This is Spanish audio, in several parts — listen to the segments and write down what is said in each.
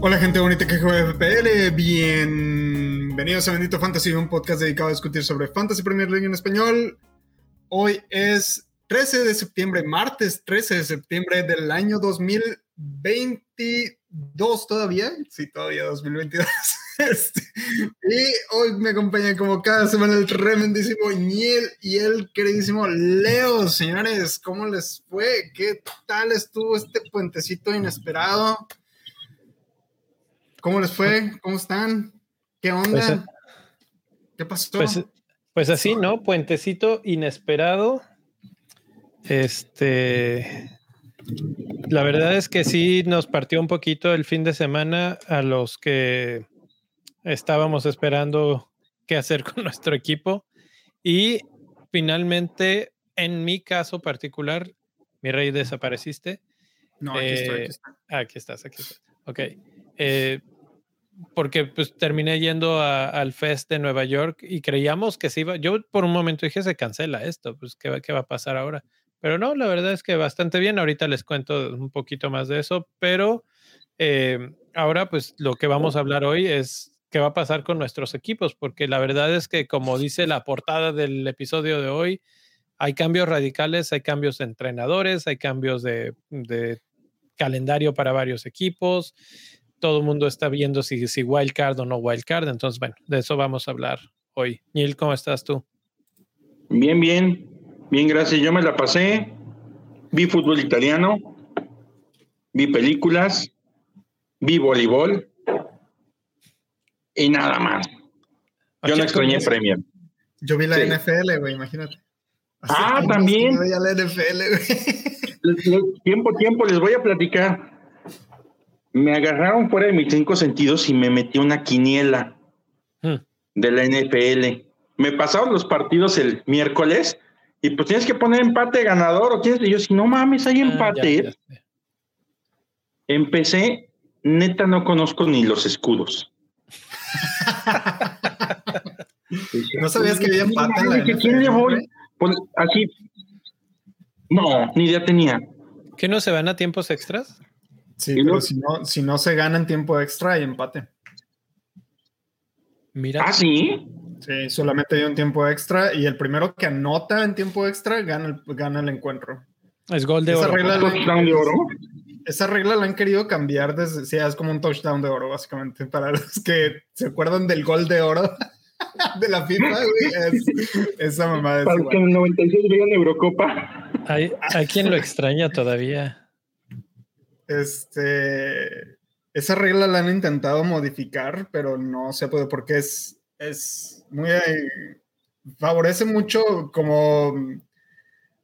Hola gente bonita que juega FPL, bienvenidos a Bendito Fantasy, un podcast dedicado a discutir sobre Fantasy Premier League en español. Hoy es 13 de septiembre, martes 13 de septiembre del año 2022 todavía, sí, todavía 2022. Este, y hoy me acompaña como cada semana el tremendísimo Niel y el queridísimo Leo. Señores, ¿cómo les fue? ¿Qué tal estuvo este puentecito inesperado? ¿Cómo les fue? ¿Cómo están? ¿Qué onda? Pues, eh, ¿Qué pasó? Pues, pues así, ¿no? Puentecito inesperado. Este. La verdad es que sí nos partió un poquito el fin de semana a los que estábamos esperando qué hacer con nuestro equipo. Y finalmente, en mi caso particular, mi rey desapareciste. No, aquí estoy, aquí Eh, estoy. Aquí estás, aquí estás. Ok. Eh, porque pues terminé yendo a- al Fest de Nueva York y creíamos que se iba. Yo por un momento dije se cancela esto, pues ¿qué, va- qué va a pasar ahora? Pero no, la verdad es que bastante bien. Ahorita les cuento un poquito más de eso, pero eh, ahora pues lo que vamos a hablar hoy es qué va a pasar con nuestros equipos, porque la verdad es que como dice la portada del episodio de hoy, hay cambios radicales, hay cambios de entrenadores, hay cambios de, calendario para varios equipos. Todo el mundo está viendo si, si wildcard o no wildcard. Entonces, bueno, de eso vamos a hablar hoy. Neil, ¿cómo estás tú? Bien, bien, bien, gracias. Yo me la pasé, vi fútbol italiano, vi películas, vi voleibol y nada más. Yo no extrañé. Premier. Yo vi la sí. NFL, güey, imagínate. Hace Ah, también. veía la NFL, güey. Tiempo, tiempo, les voy a platicar. Me agarraron fuera de mis cinco sentidos y me metí una quiniela Hmm. de la NFL. Me pasaron los partidos el miércoles y pues tienes que poner empate ganador o tienes y yo si no mames hay Ah, ya, empate. ya. Empecé, neta no conozco ni los escudos. ¿No sabías que había empate en la Dije, ¿Quién le voy? Pues, así. No, ni idea tenía. ¿Que no se van a tiempos extras? Sí, pero si no, si no se gana en tiempo extra, hay empate. Mira. Ah, sí. Sí, solamente hay un tiempo extra y el primero que anota en tiempo extra gana el, gana el encuentro. Es gol de Esa oro. regla, la, Touchdown de oro. Esa regla la han querido cambiar desde, sí, es como un touchdown de oro, básicamente, para los que se acuerdan del gol de oro de la FIFA, güey, es- esa mamada es Para igual. que en el 96 vean Eurocopa. Hay, hay quien lo extraña todavía. Este, esa regla la han intentado modificar, pero no se puede porque es, es muy, eh, favorece mucho como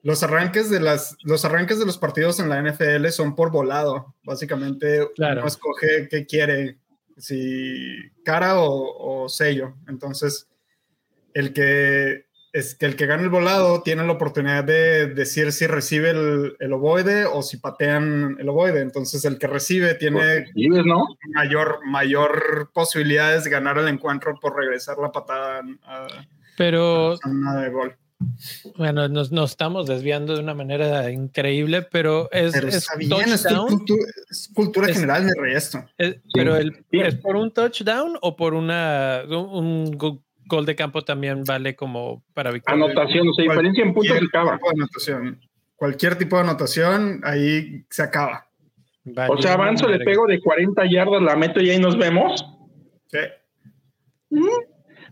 los arranques de las, los arranques de los partidos en la NFL son por volado, básicamente Claro. uno escoge qué quiere, si cara o, o sello, entonces el que es que el que gana el volado tiene la oportunidad de decir si recibe el, el ovoide o si patean el ovoide. Entonces, el que recibe tiene ¿Y ves, no? mayor, mayor posibilidades de ganar el encuentro por regresar la patada a, Pero a zona de gol. Bueno, nos, nos estamos desviando de una manera increíble, pero es, Pero es bien, es, touchdown. cultura, es cultura Es- general, mi rey, esto. Es- pero el, Sí. ¿es por un touchdown o por una un, un go- gol de campo también vale como para victoria? Anotación, o sea, diferencia en puntos y acaba. tipo de anotación. Cualquier tipo de anotación, ahí se acaba. Vale, O sea, avanzo, le pego de 40 yardas, la meto y ahí nos vemos. Sí.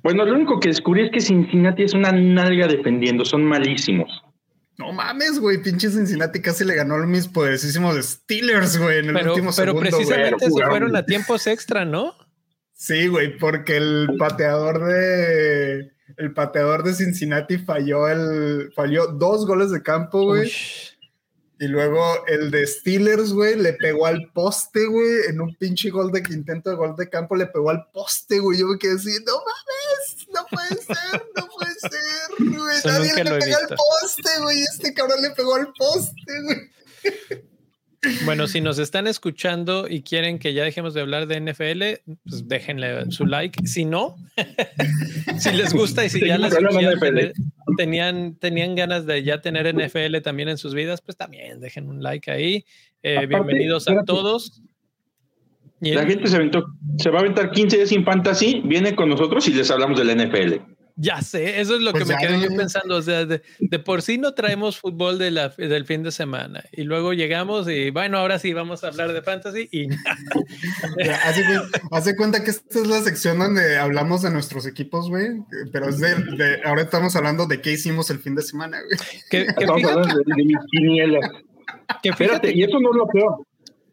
Bueno, lo único que descubrí es que Cincinnati es una nalga defendiendo, son malísimos. No mames, güey, pinche Cincinnati casi le ganó a mis poderosísimos Steelers, güey, en el Pero, último pero segundo, güey. precisamente Pero se fueron a tiempos extra, ¿no? Sí, güey, porque el pateador de el pateador de Cincinnati falló el falló dos goles de campo, güey, y luego el de Steelers, güey, le pegó al poste, güey, en un pinche gol de intento de gol de campo le pegó al poste, güey. Yo me quedé así, no mames, puede ser, no puede ser, güey. Eso Nadie le pega al poste, güey. Este cabrón le pegó al poste, güey. Bueno, si nos están escuchando y quieren que ya dejemos de hablar de NFL, pues déjenle su like. Si no, si les gusta y si ya les tenían, tenían ganas de ya tener NFL también en sus vidas, pues también dejen un like ahí. Eh, bienvenidos a todos. La gente se, se va a aventar 15 días sin fantasy, viene con nosotros y les hablamos del NFL. Ya sé, eso es lo que pues me quedé yo pensando. O sea, de, por sí no traemos fútbol de la, del fin de semana y luego llegamos y bueno, ahora sí vamos a hablar de fantasy y. hace, cuenta que esta es la sección donde hablamos de nuestros equipos, güey, pero es de, ahora estamos hablando de qué hicimos el fin de semana, güey. Que, estamos hablando de, mi quiniela. Que fíjate, y eso no es lo peor.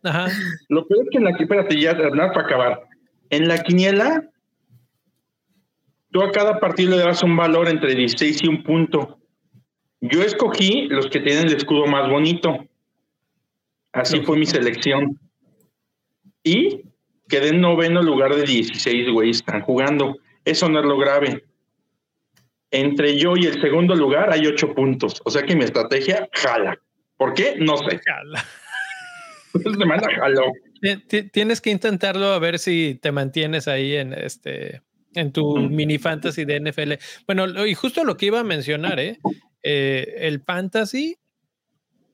Ajá. Lo peor es que en la espérate, ya nada para acabar. En la quiniela Tú a cada partido le das un valor entre 16 y un punto. Yo escogí los que tienen el escudo más bonito. Así fue mi selección. Y quedé en noveno lugar de 16, güey, están jugando. Eso no es lo grave. Entre yo y el segundo lugar hay ocho puntos. O sea que mi estrategia jala. ¿Por qué? No sé. Jala. Tienes que intentarlo a ver si te mantienes ahí en este en tu mini fantasy de NFL. Bueno, y justo lo que iba a mencionar, ¿eh? ¿eh? el fantasy,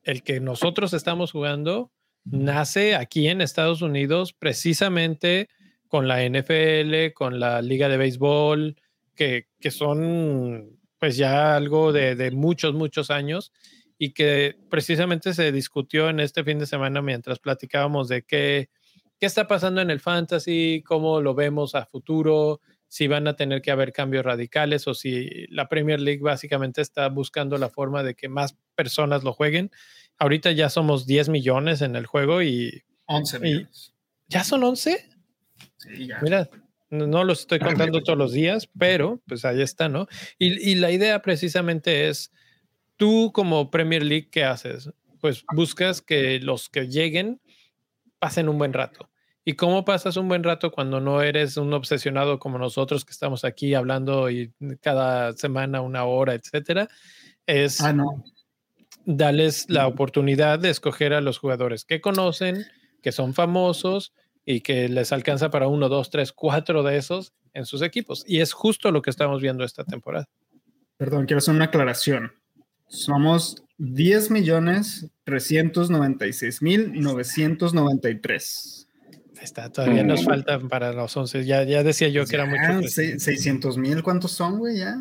el que nosotros estamos jugando, nace aquí en Estados Unidos precisamente con la NFL, con la Liga de Béisbol, que, que son pues ya algo de, de, muchos, muchos años y que precisamente se discutió en este fin de semana mientras platicábamos de qué, qué está pasando en el fantasy, cómo lo vemos a futuro, si van a tener que haber cambios radicales o si la Premier League básicamente está buscando la forma de que más personas lo jueguen. Ahorita ya somos 10 millones en el juego y... 11 millones. ¿Ya son 11? Sí, ya. Mira, no los estoy contando todos los días, pero pues ahí está, ¿no? Y, y la idea precisamente es, tú como Premier League, ¿qué haces? Pues buscas que los que lleguen pasen un buen rato ¿Y cómo pasas un buen rato cuando no eres un obsesionado como nosotros que estamos aquí hablando y cada semana una hora, etcétera? Es ah, no. darles la oportunidad de escoger a los jugadores que conocen, que son famosos y que les alcanza para uno, dos, tres, cuatro de esos en sus equipos. Y es justo lo que estamos viendo esta temporada. Perdón, quiero hacer una aclaración. Somos 10 millones 396 mil 993 está, todavía nos faltan para los 11. Ya, ya decía yo que era mucho. 600 mil, ¿cuántos son, güey? Ya.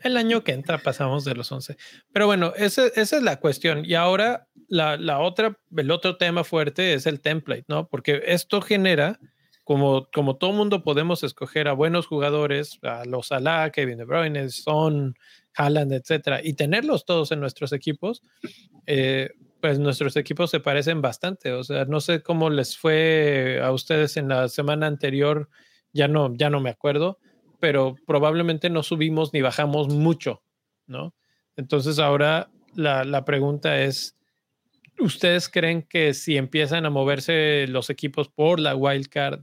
El año que entra pasamos de los 11. Pero bueno, esa, esa es la cuestión. Y ahora la, la, otra, el otro tema fuerte es el template, ¿no? Porque esto genera, como, como todo mundo podemos escoger a buenos jugadores, a los Salah, Kevin De Bruyne, Son, Haaland, etcétera, y tenerlos todos en nuestros equipos, eh, pues nuestros equipos se parecen bastante. O sea, no sé cómo les fue a ustedes en la semana anterior, ya no, ya no me acuerdo, pero probablemente no subimos ni bajamos mucho, ¿no? Entonces ahora la, la pregunta es, ¿ustedes creen que si empiezan a moverse los equipos por la wildcard,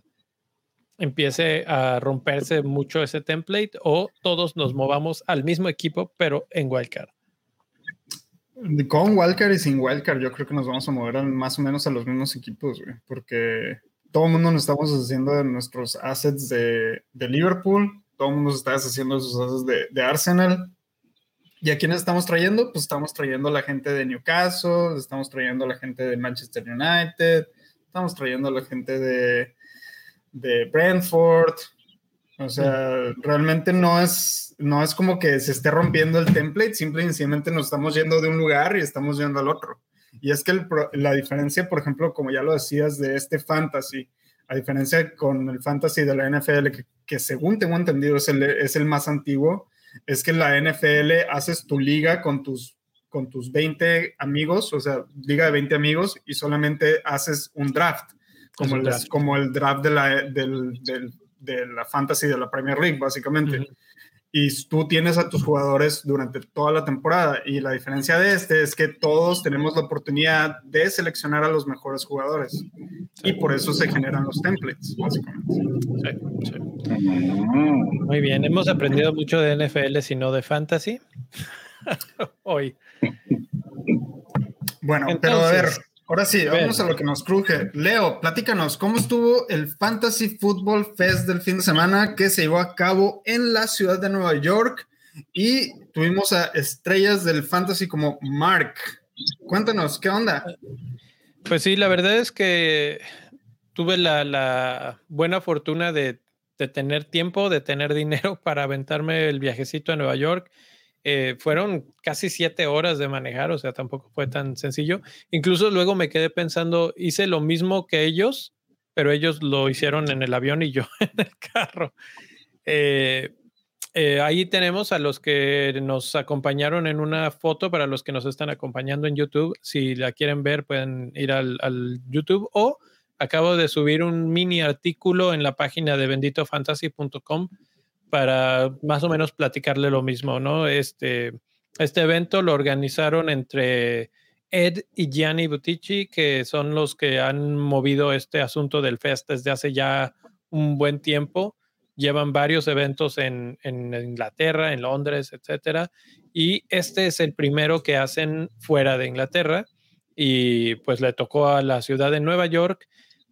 empiece a romperse mucho ese template o todos nos movamos al mismo equipo, pero en wildcard? Con Wildcard y sin Wildcard, yo creo que nos vamos a mover más o menos a los mismos equipos, güey, porque todo el mundo nos estamos haciendo de nuestros assets de, Liverpool, todo el mundo se está deshaciendo de sus assets de, Arsenal. ¿Y a quiénes estamos trayendo? Pues estamos trayendo a la gente de Newcastle, estamos trayendo a la gente de Manchester United, estamos trayendo a la gente de, de Brentford, o sea, realmente no es, no es como que se esté rompiendo el template, simplemente nos estamos yendo de un lugar y estamos yendo al otro. Y es que la diferencia, por ejemplo, como ya lo decías, de este fantasy, a diferencia con el fantasy de la NFL, que, según tengo entendido es el, es el más antiguo, es que la NFL haces tu liga con tus, con tus 20 amigos, o sea, liga de 20 amigos, y solamente haces un draft, como, el, draft. como el draft de la, del, del de la fantasy de la Premier League, básicamente. Y tú tienes a tus jugadores durante toda la temporada. Y la diferencia de este es que todos tenemos la oportunidad de seleccionar a los mejores jugadores. Y por eso se generan los templates, básicamente. Muy bien, hemos aprendido mucho de NFL, si no de fantasy. Hoy. Bueno, pero a ver, Ahora sí, vamos a lo que nos cruje. Leo, platícanos, ¿cómo estuvo el Fantasy Football Fest del fin de semana que se llevó a cabo en la ciudad de Nueva York? Y tuvimos a estrellas del fantasy como Mark. Cuéntanos, ¿qué onda? Pues sí, la verdad es que tuve la, buena fortuna de, tener tiempo, de tener dinero para aventarme el viajecito a Nueva York. Eh, fueron casi siete horas de manejar, o sea, tampoco fue tan sencillo. Incluso luego me quedé pensando, hice lo mismo que ellos, pero ellos lo hicieron en el avión y yo en el carro. Eh, eh, ahí tenemos a los que nos acompañaron en una foto, para los que nos están acompañando en YouTube. Si la quieren ver, pueden ir al, YouTube o acabo de subir un mini artículo en la página de benditofantasy.com para más o menos platicarle lo mismo, ¿no? Este, este evento lo organizaron entre Ed y Gianni Butici, que son los que han movido este asunto del Fest desde hace ya un buen tiempo llevan varios eventos en, Inglaterra, en Londres, etcétera, y este es el primero que hacen fuera de Inglaterra y pues le tocó a la ciudad de Nueva York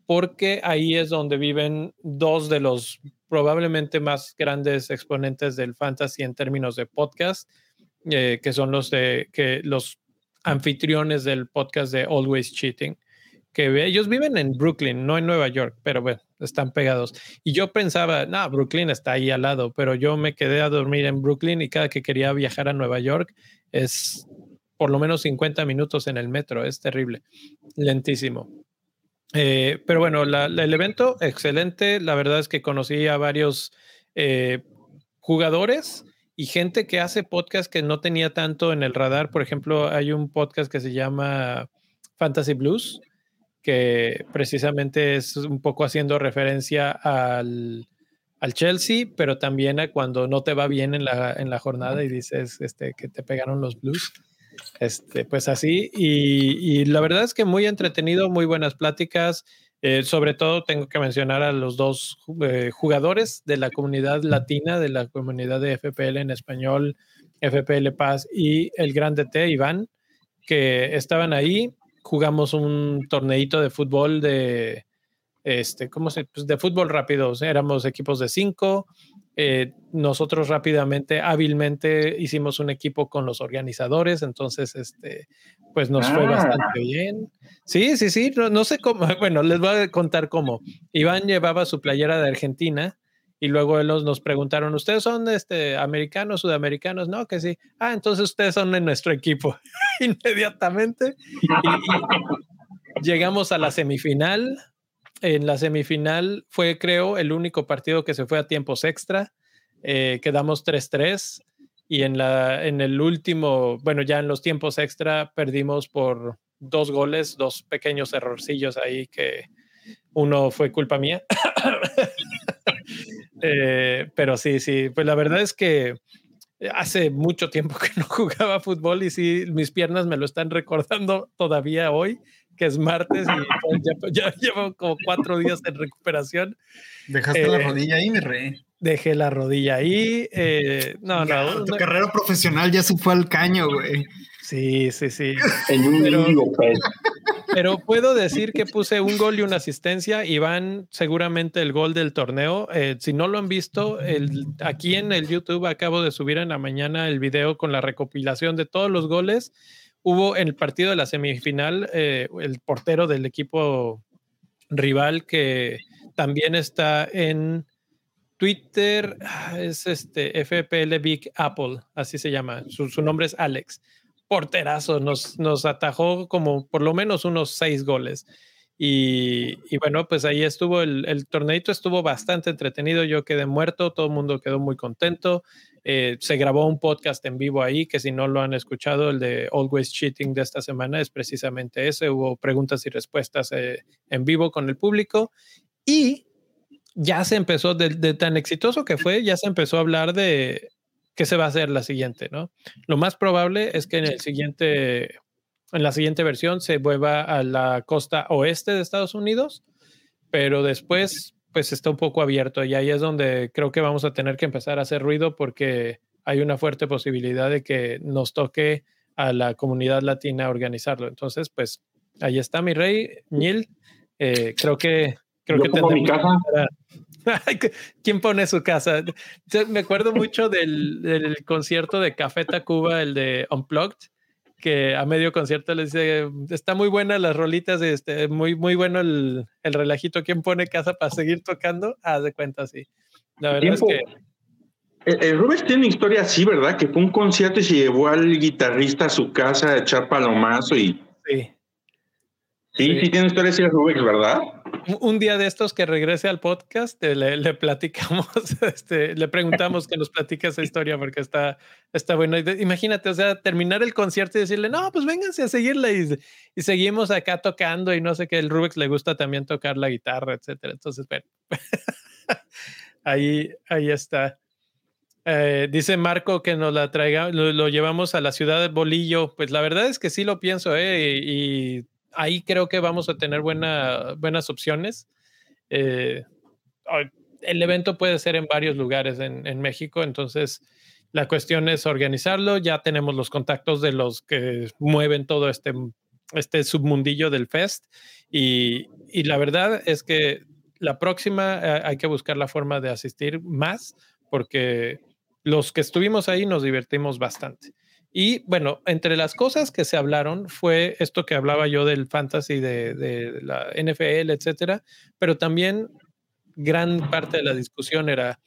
porque ahí es donde viven dos de los probablemente más grandes exponentes del fantasy en términos de podcast, eh, que son los de que los anfitriones del podcast de Always Cheating que ellos viven en Brooklyn, no en Nueva York, pero bueno, están pegados. Y yo pensaba, no, Brooklyn está ahí al lado, pero yo me quedé a dormir en Brooklyn y cada que quería viajar a Nueva York es por lo menos 50 minutos en el metro, es terrible, lentísimo. Eh, pero bueno, el evento, excelente. La verdad es que conocí a varios eh, jugadores y gente que hace podcast que no tenía tanto en el radar. Por ejemplo, hay un podcast que se llama Fantasy Blues, que precisamente es un poco haciendo referencia al, Chelsea, pero también a cuando no te va bien en la, en la jornada y dices este, que te pegaron los blues. Este, pues así, y, la verdad es que muy entretenido, muy buenas pláticas. Eh, sobre todo tengo que mencionar a los dos eh, jugadores de la comunidad latina, de la comunidad de FPL en español, FPL Paz y el grande T, Iván, que estaban ahí jugamos un torneito de fútbol de, este, ¿cómo se? Pues de fútbol rápido. éramos equipos de cinco. Eh, nosotros rápidamente, hábilmente hicimos un equipo con los organizadores, entonces, este, pues nos fue ah. bastante bien. Sí, sí, sí, no, no, sé cómo, bueno, les voy a contar cómo. Iván llevaba su playera de Argentina y luego ellos nos preguntaron, ¿ustedes son este, americanos, sudamericanos? No, que sí. Ah, entonces ustedes son de nuestro equipo. Inmediatamente. Y, llegamos a la semifinal. En la semifinal fue, creo, el único partido que se fue a tiempos extra. Eh, quedamos 3-3 y en, la, en el último, bueno, ya en los tiempos extra perdimos por dos goles, dos pequeños errorcillos ahí que uno fue culpa mía. Eh, pero sí, sí, pues la verdad es que hace mucho tiempo que no jugaba fútbol y sí, mis piernas me lo están recordando todavía hoy, que es martes y ya, llevo como cuatro días en recuperación. Dejaste la eh, rodilla ahí, mi rey. Dejé la rodilla ahí. Eh, no, no. Tu carrera profesional ya se fue al caño, güey. Sí, sí, sí. pero, pues. pero, puedo decir que puse un gol y una asistencia y van seguramente el gol del torneo. Eh, si no lo han visto, el, aquí en el YouTube acabo de subir en la mañana el video con la recopilación de todos los goles. Hubo en el partido de la semifinal eh, el portero del equipo rival que también está en Twitter, ah, es este FPL Big Apple, así se llama. su nombre es Alex porterazo, nos, nos atajó como por lo menos unos seis goles. Y, bueno, pues ahí estuvo el, el torneito, estuvo bastante entretenido, yo quedé muerto, todo el mundo quedó muy contento. Eh, se grabó un podcast en vivo ahí, que si no lo han escuchado, el de Always Cheating de esta semana es precisamente ese. Hubo preguntas y respuestas eh, en vivo con el público y ya se empezó, de, tan exitoso que fue, ya se empezó a hablar de qué se va a hacer la siguiente, ¿no? Lo más probable es que en el siguiente, en la siguiente versión se vuelva a la costa oeste de Estados Unidos, pero después pues está un poco abierto y ahí es donde creo que vamos a tener que empezar a hacer ruido porque hay una fuerte posibilidad de que nos toque a la comunidad latina organizarlo. Entonces, pues ahí está mi rey, Neil. Eh, creo que creo que mi casa. ¿Quién pone su casa? me acuerdo mucho del, del, concierto de Café Tacuba, el de Unplugged, que a medio concierto le dice, está muy buena las rolitas, este, muy, muy bueno el, el relajito. ¿Quién pone casa para seguir tocando? Haz de cuenta, sí. La verdad es que... El, Rubens tiene una historia así, ¿verdad? Que fue un concierto y se llevó al guitarrista a su casa a echar palomazo y... Sí. Sí, sí, tiene historia así de Rubens, ¿verdad? un día de estos que regrese al podcast, eh, le, le platicamos, este, le preguntamos que nos platique esa historia porque está, está bueno. Imagínate, o sea, terminar el concierto y decirle, no, pues vénganse a seguirle y, y seguimos acá tocando y no sé qué, el Rubix le gusta también tocar la guitarra, etcétera. Entonces, bueno, ahí, ahí está. Eh, dice Marco que nos la traiga, lo, llevamos a la ciudad de Bolillo. Pues la verdad es que sí lo pienso, ¿eh? y ahí creo que vamos a tener buena, buenas opciones. Eh, el evento puede ser en varios lugares en, México, entonces la cuestión es organizarlo. Ya tenemos los contactos de los que mueven todo este, este submundillo del fest y, y la verdad es que la próxima eh, hay que buscar la forma de asistir más porque los que estuvimos ahí nos divertimos bastante. Y bueno, entre las cosas que se hablaron fue esto que hablaba yo del fantasy de, la NFL, etcétera, pero también gran parte de la discusión era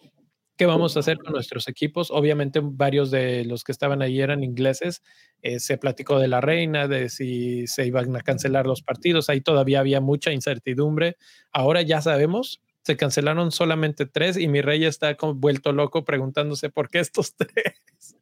qué vamos a hacer con nuestros equipos. Obviamente, varios de los que estaban ahí eran ingleses. Eh, se platicó de la reina, de si se iban a cancelar los partidos. Ahí todavía había mucha incertidumbre. Ahora ya sabemos. Se cancelaron solamente tres y mi rey está vuelto loco preguntándose por qué estos tres.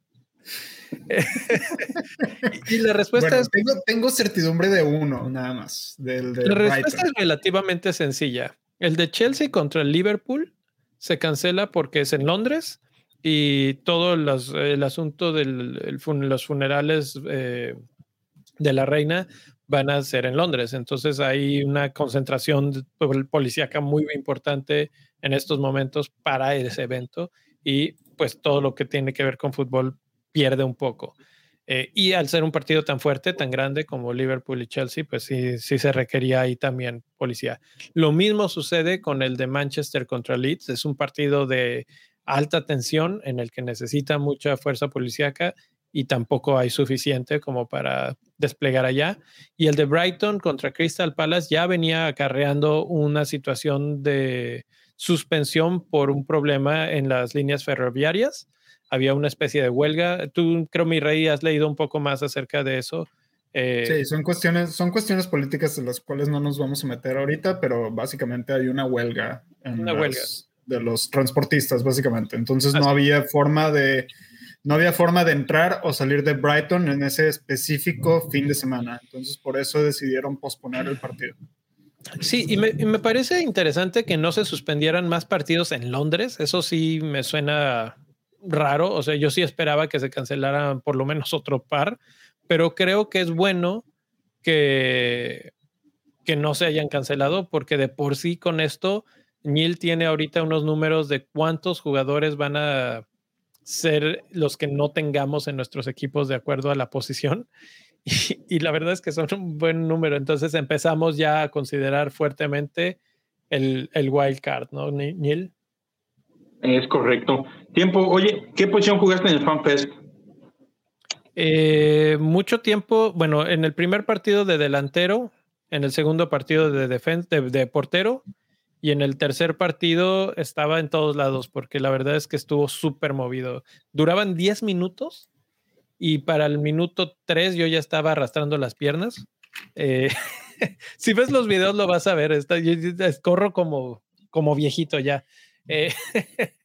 y la respuesta es... Tengo, certidumbre de uno, nada más. Del, la respuesta es relativamente sencilla. El de Chelsea contra el Liverpool se cancela porque es en Londres y todo el asunto de los funerales eh, de la reina van a ser en Londres. Entonces hay una concentración policíaca muy importante en estos momentos para ese evento y pues todo lo que tiene que ver con fútbol pierde un poco. Eh, y al ser un partido tan fuerte, tan grande como Liverpool y Chelsea, pues sí, sí se requería ahí también policía. Lo mismo sucede con el de Manchester contra Leeds. Es un partido de alta tensión en el que necesita mucha fuerza policíaca y tampoco hay suficiente como para desplegar allá. Y el de Brighton contra Crystal Palace ya venía acarreando una situación de suspensión por un problema en las líneas ferroviarias había una especie de huelga. Tú, creo, mi rey, has leído un poco más acerca de eso. Eh, sí, son cuestiones, son cuestiones políticas en las cuales no nos vamos a meter ahorita, pero básicamente hay una huelga, una huelga. de los transportistas, básicamente. Entonces no había forma de no había forma de entrar o salir de Brighton en ese específico fin de semana. Entonces por eso decidieron posponer el partido. Sí, y me, y me, parece interesante que no se suspendieran más partidos en Londres. Eso sí me suena raro, o sea, yo sí esperaba que se cancelaran por lo menos otro par, pero creo que es bueno que, que no se hayan cancelado porque de por sí con esto, Neil tiene ahorita unos números de cuántos jugadores van a ser los que no tengamos en nuestros equipos de acuerdo a la posición. Y, la verdad es que son un buen número. Entonces empezamos ya a considerar fuertemente el, el wild card, ¿no, Neil? Es correcto. Tiempo, oye, ¿qué posición jugaste en el FanFest? Eh, mucho tiempo, bueno, en el primer partido de delantero, en el segundo partido de, de, portero y en el tercer partido estaba en todos lados porque la verdad es que estuvo súper movido. Duraban 10 minutos y para el minuto 3 yo ya estaba arrastrando las piernas. Eh, si ves los videos lo vas a ver, está, yo, corro como, como viejito ya. Eh,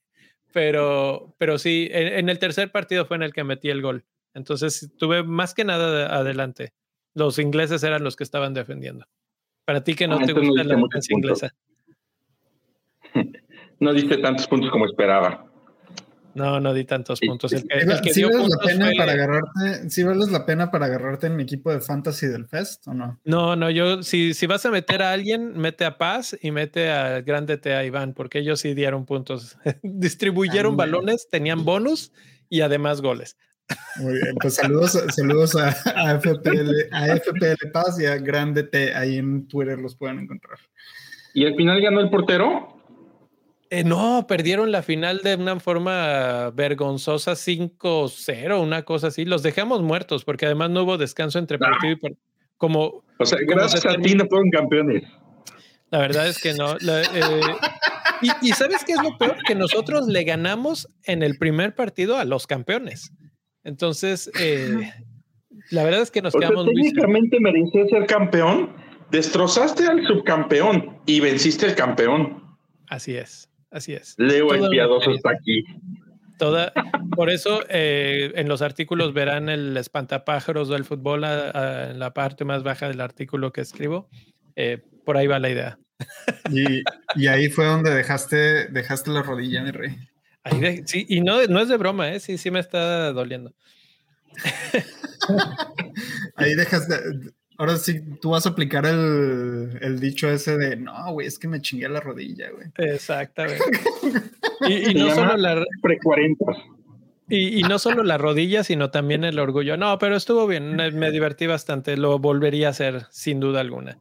pero, pero sí, en, el tercer partido fue en el que metí el gol. Entonces tuve más que nada adelante. Los ingleses eran los que estaban defendiendo. Para ti que no ah, te gusta la defensa inglesa. No diste tantos puntos como esperaba. No, no di tantos puntos. El ¿Sí, vales la pena para agarrarte, ¿Sí vales la pena para agarrarte en mi equipo de fantasy del Fest o no? No, no, yo, si, si vas a meter a alguien, mete a Paz y mete a Grande T a Iván, porque ellos sí dieron puntos. Distribuyeron balones, tenían bonus y además goles. Muy bien, pues saludos, saludos a, a, FPL, a FPL Paz y a Grande T. Ahí en Twitter los pueden encontrar. ¿Y al final ganó el portero? Eh, no, perdieron la final de una forma vergonzosa 5-0, una cosa así. Los dejamos muertos porque además no hubo descanso entre partido y partido. Como, o sea, gracias a ti no fueron campeones. La verdad es que no. Eh, y, sabes qué es lo peor? Que nosotros le ganamos en el primer partido a los campeones. Entonces, eh, la verdad es que nos quedamos sea, técnicamente merecía ser campeón. Destrozaste al subcampeón y venciste al campeón. Así es, así es. Leo el piadoso está aquí. Toda, por eso eh, en los artículos verán el espantapájaros del fútbol en la parte más baja del artículo que escribo. Eh, por ahí va la idea. Y, ahí fue donde dejaste, dejaste la rodilla, mi rey. sí, y no, no es de broma, ¿eh? sí, sí me está doliendo. ahí dejaste, ahora sí, tú vas a aplicar el, dicho ese de, no, güey, es que me chingué la rodilla, güey. Exactamente. y, no solo la... Pre 40. Y, no solo la rodilla, sino también el orgullo. No, pero estuvo bien, me divertí bastante, lo volvería a hacer sin duda alguna.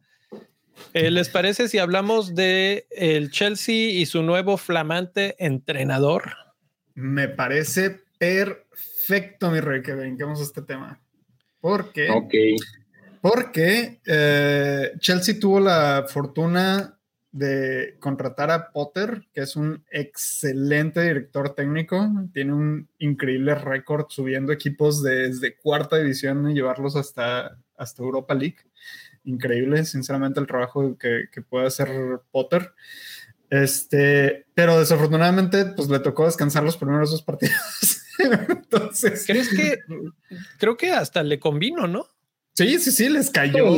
Eh, ¿Les parece si hablamos de el Chelsea y su nuevo flamante entrenador? Me parece perfecto, mi rey, que venguemos a este tema. Porque, porque eh, Chelsea tuvo la fortuna de contratar a Potter, que es un excelente director técnico, tiene un increíble récord subiendo equipos desde cuarta división y llevarlos hasta, hasta Europa League increíble, sinceramente, el trabajo que, puede hacer Potter. Este, pero desafortunadamente, pues le tocó descansar los primeros dos partidos. Entonces. ¿Crees que? Creo que hasta le convino, ¿no? Sí, sí, sí, les cayó.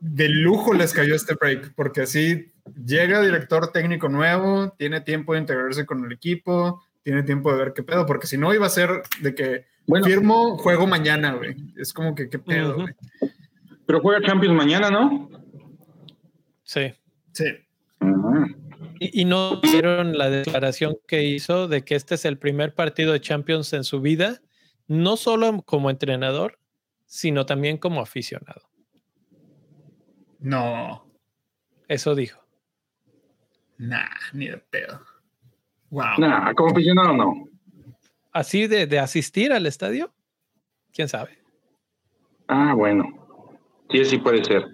de, lujo, les cayó este break, porque así llega director técnico nuevo, tiene tiempo de integrarse con el equipo, tiene tiempo de ver qué pedo, porque si no iba a ser de que firmo, juego mañana, güey. Es como que qué pedo, güey. Pero juega Champions mañana, ¿no? Sí. Sí. Y, no vieron la declaración que hizo de que este es el primer partido de Champions en su vida, no solo como entrenador, sino también como aficionado. No. Eso dijo. Nah, ni de pedo. Wow. Nah, como aficionado no. Así de, de asistir al estadio, quién sabe. Ah, bueno. Sí, sí puede ser.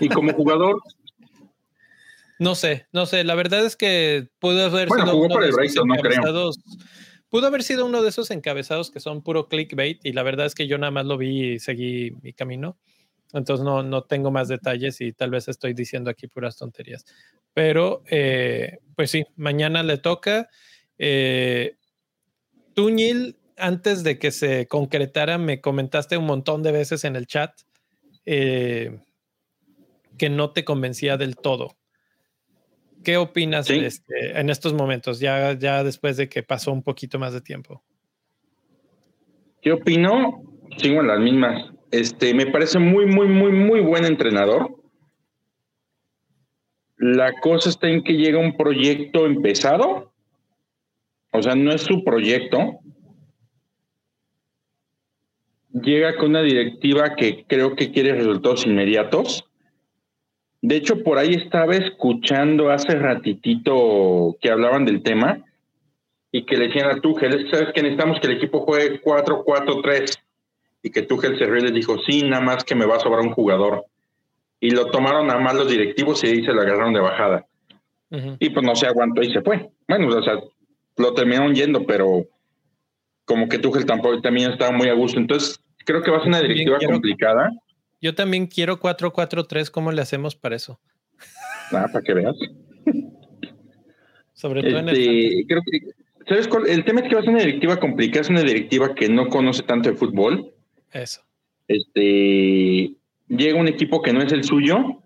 Y como jugador. No sé, no sé. La verdad es que pudo haber sido uno de esos encabezados. Pudo haber sido uno de esos encabezados que son puro clickbait y la verdad es que yo nada más lo vi y seguí mi camino. Entonces no, no tengo más detalles y tal vez estoy diciendo aquí puras tonterías. Pero eh, pues sí, mañana le toca. Eh, Tuñil, antes de que se concretara, me comentaste un montón de veces en el chat eh, que no te convencía del todo. ¿Qué opinas este, en estos momentos, ya, ya después de que pasó un poquito más de tiempo? ¿Qué opino? Sigo en las mismas. Este, me parece muy, muy, muy, muy buen entrenador. La cosa está en que llega un proyecto empezado. O sea, no es su proyecto llega con una directiva que creo que quiere resultados inmediatos. De hecho, por ahí estaba escuchando hace ratitito que hablaban del tema y que le decían a Tuchel, ¿sabes que necesitamos que el equipo juegue 4-4-3? Y que Tuchel se rió y les dijo, sí, nada más que me va a sobrar un jugador. Y lo tomaron a mal los directivos y ahí se lo agarraron de bajada. Y pues no se aguantó y se fue. Bueno, o sea, lo terminaron yendo, pero como que Tuchel tampoco también estaba muy a gusto. Entonces, creo que va a ser una directiva complicada. Yo también quiero 4-4-3. ¿Cómo le hacemos para eso? Ah, para que veas. Sobre todo en el. Este, creo que, ¿Sabes cuál? El tema es que va a ser una directiva complicada. Es una directiva que no conoce tanto de fútbol. Eso. Este. Llega un equipo que no es el suyo.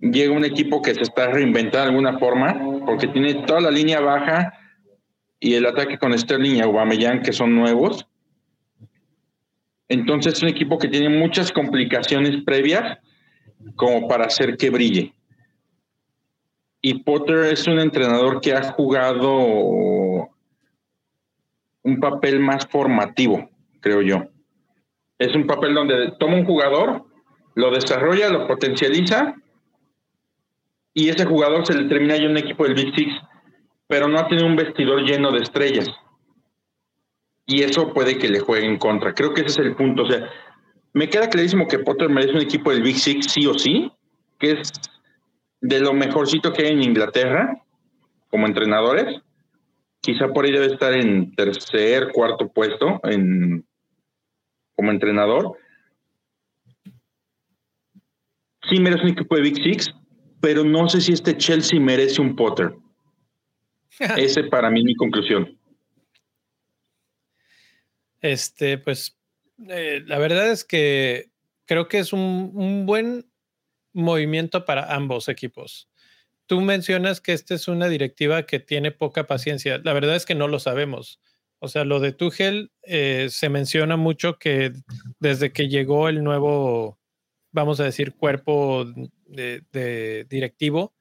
Llega un equipo que se está reinventando de alguna forma, porque tiene toda la línea baja y el ataque con Sterling y Aubameyang, que son nuevos. Entonces es un equipo que tiene muchas complicaciones previas como para hacer que brille. Y Potter es un entrenador que ha jugado un papel más formativo, creo yo. Es un papel donde toma un jugador, lo desarrolla, lo potencializa y ese jugador se le termina ya un equipo del Big Six, pero no ha tenido un vestidor lleno de estrellas. Y eso puede que le juegue en contra. Creo que ese es el punto. O sea, me queda clarísimo que Potter merece un equipo del Big Six sí o sí, que es de lo mejorcito que hay en Inglaterra como entrenadores. Quizá por ahí debe estar en tercer, cuarto puesto en, como entrenador. Sí merece un equipo de Big Six, pero no sé si este Chelsea merece un Potter. Ese para mí mi conclusión. Este, pues, eh, la verdad es que creo que es un, buen movimiento para ambos equipos. Tú mencionas que esta es una directiva que tiene poca paciencia. La verdad es que no lo sabemos. O sea, lo de Tuchel eh, se menciona mucho que desde que llegó el nuevo, vamos a decir, cuerpo de, directivo,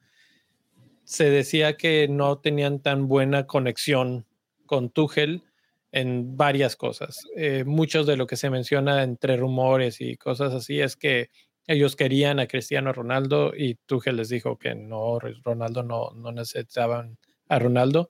se decía que no tenían tan buena conexión con Tuchel en varias cosas. Eh, muchos de lo que se menciona entre rumores y cosas así es que ellos querían a Cristiano Ronaldo y Tuchel les dijo que no, Ronaldo no, no necesitaban a Ronaldo.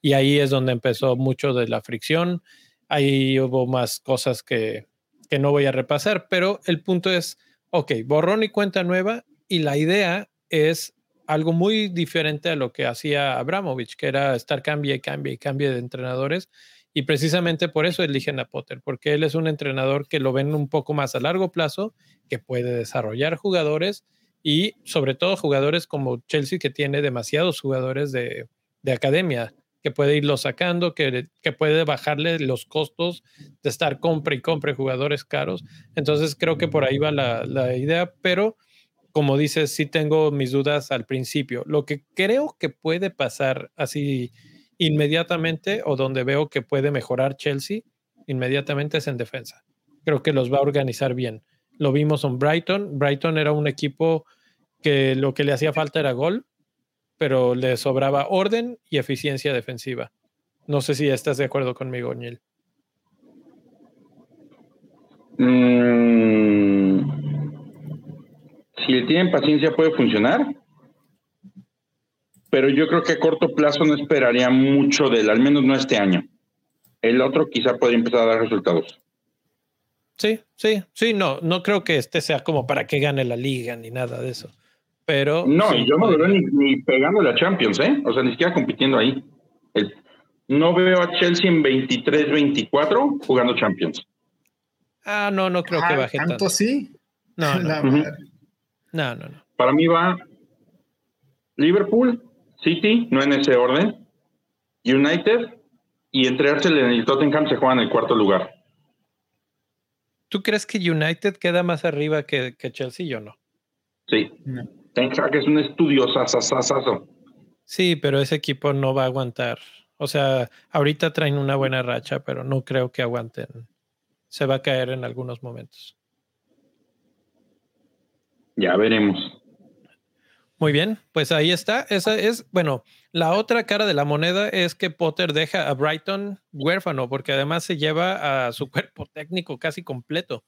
Y ahí es donde empezó mucho de la fricción. Ahí hubo más cosas que, que no voy a repasar, pero el punto es, ok, borrón y cuenta nueva y la idea es algo muy diferente a lo que hacía Abramovich, que era estar cambia y cambia y cambia de entrenadores. Y precisamente por eso eligen a Potter, porque él es un entrenador que lo ven un poco más a largo plazo, que puede desarrollar jugadores y sobre todo jugadores como Chelsea, que tiene demasiados jugadores de, academia, que puede irlo sacando, que, que, puede bajarle los costos de estar compra y compra jugadores caros. Entonces creo que por ahí va la, la idea, pero como dices, sí tengo mis dudas al principio. Lo que creo que puede pasar así inmediatamente o donde veo que puede mejorar Chelsea inmediatamente es en defensa. Creo que los va a organizar bien. Lo vimos en Brighton. Brighton era un equipo que lo que le hacía falta era gol, pero le sobraba orden y eficiencia defensiva. No sé si estás de acuerdo conmigo, Neil. Mm, si tienen paciencia puede funcionar, pero yo creo que a corto plazo no esperaría mucho de él, al menos no este año. El otro quizá podría empezar a dar resultados. Sí, sí, sí, no, no creo que este sea como para que gane la liga ni nada de eso. Pero. No, y yo no lo veo ni, pegando la Champions, ¿eh? O sea, ni siquiera compitiendo ahí. no veo a Chelsea en 23-24 jugando Champions. Ah, no, no creo que ah, baje tanto. ¿Tanto sí? No, no. No, no, no. Para mí va Liverpool, City, no en ese orden, United y entre Arsenal y el Tottenham se juegan en el cuarto lugar. ¿Tú crees que United queda más arriba que, Chelsea? Yo no. Sí. No. que es un estudio sasasasaso. Sí, pero ese equipo no va a aguantar. O sea, ahorita traen una buena racha, pero no creo que aguanten. Se va a caer en algunos momentos. Ya veremos. Muy bien, pues ahí está. Esa es, bueno, la otra cara de la moneda es que Potter deja a Brighton huérfano, porque además se lleva a su cuerpo técnico casi completo.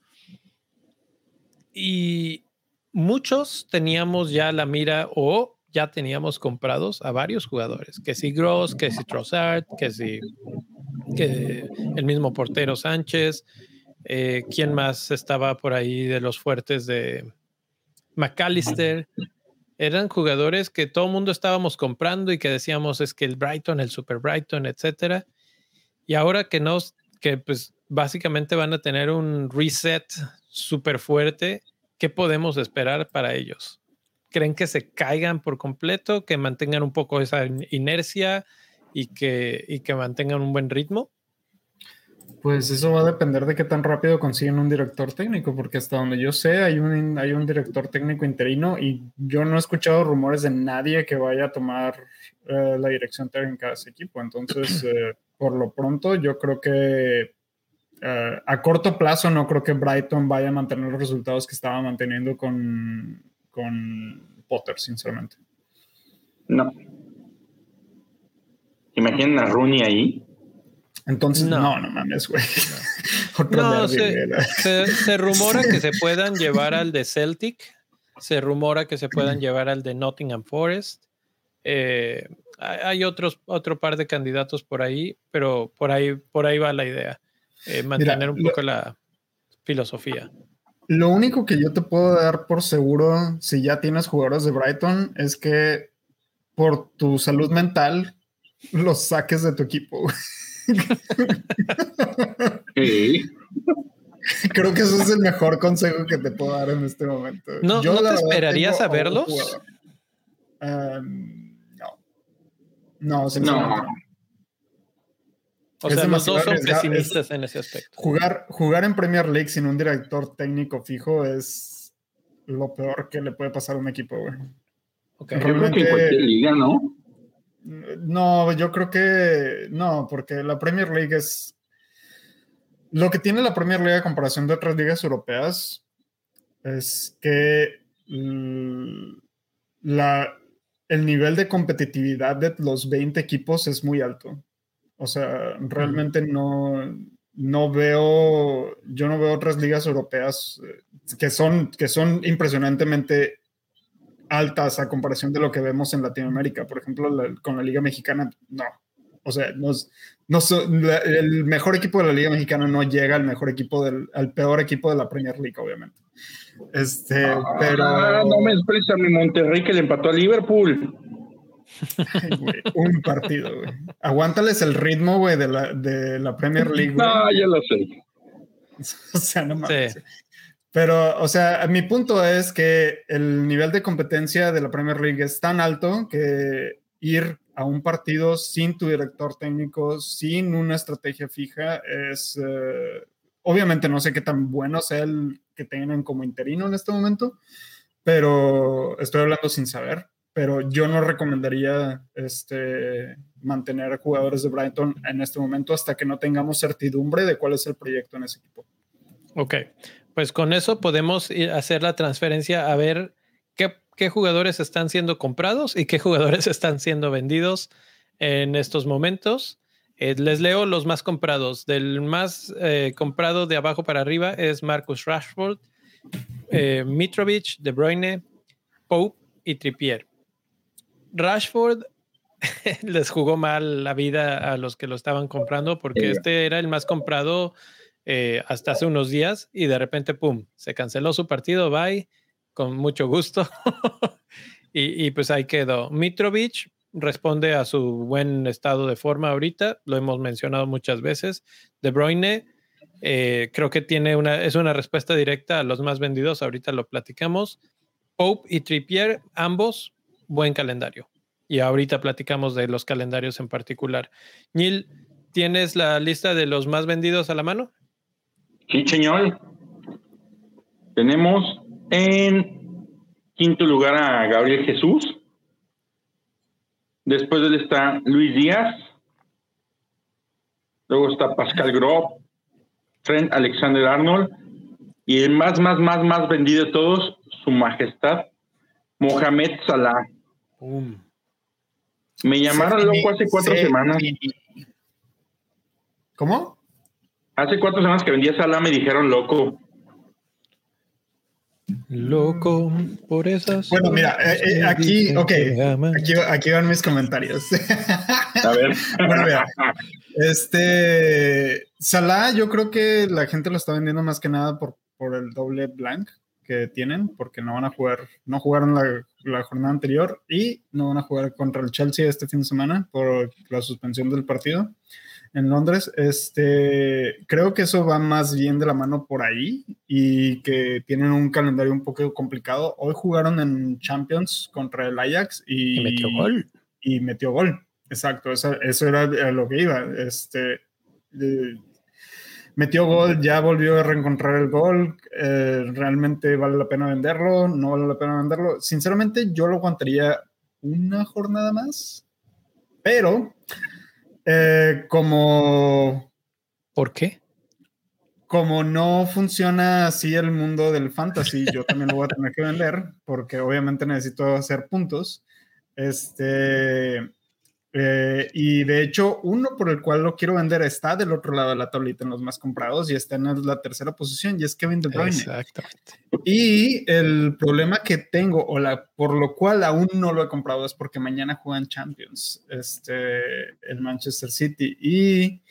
Y muchos teníamos ya la mira o ya teníamos comprados a varios jugadores, que si Gross, que si Trossard, que si que el mismo portero Sánchez, eh, quién más estaba por ahí de los fuertes de, McAllister, eran jugadores que todo el mundo estábamos comprando y que decíamos es que el Brighton, el Super Brighton, etcétera. Y ahora que nos, que pues básicamente van a tener un reset súper fuerte, ¿qué podemos esperar para ellos? ¿Creen que se caigan por completo, que mantengan un poco esa inercia y que, y que mantengan un buen ritmo? Pues eso va a depender de qué tan rápido consiguen un director técnico, porque hasta donde yo sé hay un, hay un director técnico interino y yo no he escuchado rumores de nadie que vaya a tomar eh, la dirección técnica de ese equipo. Entonces, eh, por lo pronto, yo creo que eh, a corto plazo no creo que Brighton vaya a mantener los resultados que estaba manteniendo con, con Potter, sinceramente. No. Imaginen a Rooney ahí Entonces, no, no, mames, güey. No, se, rumora que se puedan llevar al de Celtic, se rumora que se puedan llevar al de Nottingham Forest. Eh, hay otros, otro par de candidatos por ahí, pero por ahí, por ahí va la idea. Eh, mantener un poco la filosofía. Lo único que yo te puedo dar por seguro, si ya tienes jugadores de Brighton, es que por tu salud mental los saques de tu equipo. Creo que eso es el mejor consejo que te puedo dar en este momento. ¿No, te esperarías a verlos? Um, no. No, no. O sea, los dos son pesimistas en ese aspecto. Jugar, jugar en Premier League sin un director técnico fijo es lo peor que le puede pasar a un equipo, güey. Okay. Yo creo que en cualquier liga, ¿no? No, yo creo que no, porque la Premier League es. Lo que tiene la Premier League a comparación de otras ligas europeas es que la, el nivel de competitividad de los 20 equipos es muy alto. O sea, realmente no, no veo, yo no veo otras ligas europeas eh, que son, que son impresionantemente altas a comparación de lo que vemos en Latinoamérica. Por ejemplo, con la Liga Mexicana, no. O sea, no, no el mejor equipo de la Liga Mexicana no llega al mejor equipo del, al peor equipo de la Premier League, obviamente. Este, ah, pero. No me expresa mi Monterrey que le empató a Liverpool. un partido, güey. Aguántales el ritmo, güey, de la, de la Premier League. No, ya lo sé. o sea, no mames. Pero, o sea, mi punto es que el nivel de competencia de la Premier League es tan alto que ir a un partido sin tu director técnico, sin una estrategia fija, es... Eh, obviamente no sé qué tan bueno sea el que tengan como interino en este momento, pero estoy hablando sin saber. Pero yo no recomendaría este, mantener jugadores de Brighton en este momento hasta que no tengamos certidumbre de cuál es el proyecto en ese equipo. Ok, pues con eso podemos hacer la transferencia a ver qué, jugadores están siendo comprados y qué jugadores están siendo vendidos en estos momentos. Eh, les leo los más comprados. Del más eh, comprado de abajo para arriba es Marcus Rashford, eh, Mitrovic, De Bruyne, Pope y Trippier. Rashford les jugó mal la vida a los que lo estaban comprando porque este era el más comprado eh, hasta hace unos días y de repente, ¡pum!, se canceló su partido, bye, con mucho gusto. y, pues ahí quedó. Mitrovic responde a su buen estado de forma ahorita, lo hemos mencionado muchas veces. De Bruyne, eh, creo que tiene una, es una respuesta directa a los más vendidos, ahorita lo platicamos. Pope y Trippier, ambos, buen calendario. Y ahorita platicamos de los calendarios en particular. Neil, ¿tienes la lista de los más vendidos a la mano? Sí, señor. Tenemos en quinto lugar a Gabriel Jesús. Después de él está Luis Díaz. Luego está Pascal Grob, Trent Alexander Arnold. Y el más, más, más, más vendido de todos, su majestad, Mohamed Salah. Me llamaron loco hace cuatro semanas. ¿Cómo? Hace cuatro semanas que vendía Salah me dijeron loco. Loco por esas. Bueno, mira, eh, eh, aquí, ok, aquí, van mis comentarios. A ver. bueno, mira, este, Salah, yo creo que la gente lo está vendiendo más que nada por, por el doble blank que tienen, porque no van a jugar, no jugaron la, la, jornada anterior y no van a jugar contra el Chelsea este fin de semana por la suspensión del partido en Londres. Este, creo que eso va más bien de la mano por ahí y que tienen un calendario un poco complicado. Hoy jugaron en Champions contra el Ajax y, metió gol. Y metió gol. Exacto, eso, eso era lo que iba. Este, metió gol, ya volvió a reencontrar el gol. Eh, realmente vale la pena venderlo, no vale la pena venderlo. Sinceramente, yo lo aguantaría una jornada más, pero eh, como... ¿Por qué? Como no funciona así el mundo del fantasy, yo también lo voy a tener que vender, porque obviamente necesito hacer puntos. Este, Eh, y de hecho, uno por el cual lo quiero vender está del otro lado de la tablita en los más comprados y está en la tercera posición y es Kevin De Bruyne. Exactamente. Y el problema que tengo o la por lo cual aún no lo he comprado es porque mañana juegan Champions, este, el Manchester City y